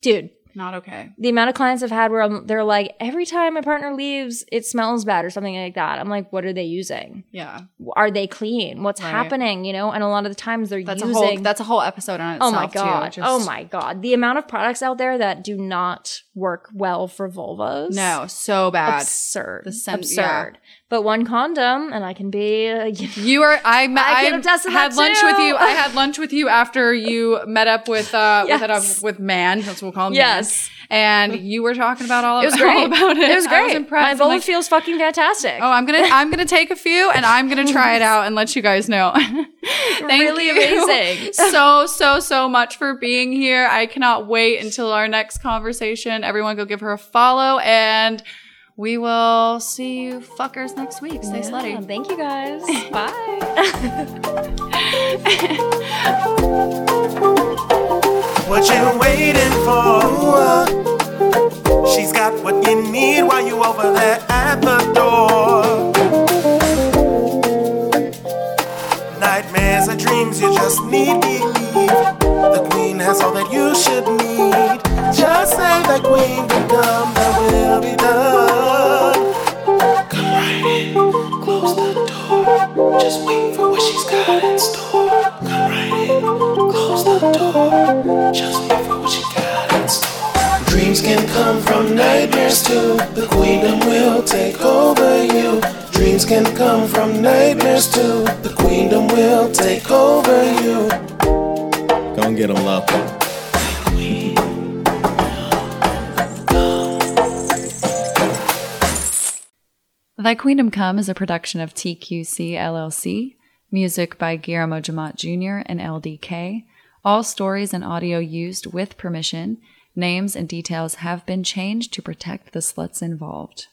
Speaker 1: dude.
Speaker 2: Not okay.
Speaker 1: The amount of clients I've had where I'm, they're like, every time my partner leaves, it smells bad or something like that. I'm like, what are they using?
Speaker 2: Yeah,
Speaker 1: Are they clean? What's
Speaker 2: Right.
Speaker 1: happening? You know, and a lot of the times they're
Speaker 2: that's
Speaker 1: using.
Speaker 2: a whole. That's a whole episode on
Speaker 1: oh my god!
Speaker 2: Too. Just-
Speaker 1: oh my god! The amount of products out there that do not work well for vulvas.
Speaker 2: No, so bad.
Speaker 1: absurd.
Speaker 2: The sen-
Speaker 1: absurd.
Speaker 2: yeah.
Speaker 1: But one condom, and I can be. Uh, you know,
Speaker 2: You are. I. met-
Speaker 1: I
Speaker 2: had
Speaker 1: that
Speaker 2: lunch
Speaker 1: too.
Speaker 2: with you. I had lunch with you after you met up with uh <laughs> with,
Speaker 1: Yes.
Speaker 2: it, with man. That's what we'll call him.
Speaker 1: Yes.
Speaker 2: Man. And you were talking about all.
Speaker 1: Of it It
Speaker 2: was <laughs>
Speaker 1: great.
Speaker 2: about it.
Speaker 1: It was great.
Speaker 2: I
Speaker 1: great.
Speaker 2: impressed.
Speaker 1: My
Speaker 2: I'm like,
Speaker 1: feels fucking fantastic.
Speaker 2: Oh, I'm gonna <laughs> I'm gonna take a few and I'm gonna try it out and let you guys know. Thank
Speaker 1: Really
Speaker 2: you
Speaker 1: amazing.
Speaker 2: so so so much for being here. I cannot wait until our next conversation. Everyone, go give her a follow and. We will see you fuckers next week. Stay
Speaker 1: Yeah,
Speaker 2: slutty.
Speaker 1: Thank you guys. <laughs> Bye.
Speaker 3: What you waiting for? She's got what you need while you over there at the door. Nightmares are dreams you just need believe. The queen has all that you should need. Just say the queen can come, that will be done. Close the door. Just wait for what she's got in store. Come right in, close the door. Just wait for what she got in store. Dreams can come from nightmares too. The queendom will take over you. Dreams can come from nightmares too. The queendom will take over you.
Speaker 4: Go and get them low.
Speaker 2: Thy Queendom Come is a production of TQC LLC. Music by Guillermo Jemmott Jr. and LDK. All stories and audio used with permission. Names and details have been changed to protect the sluts involved.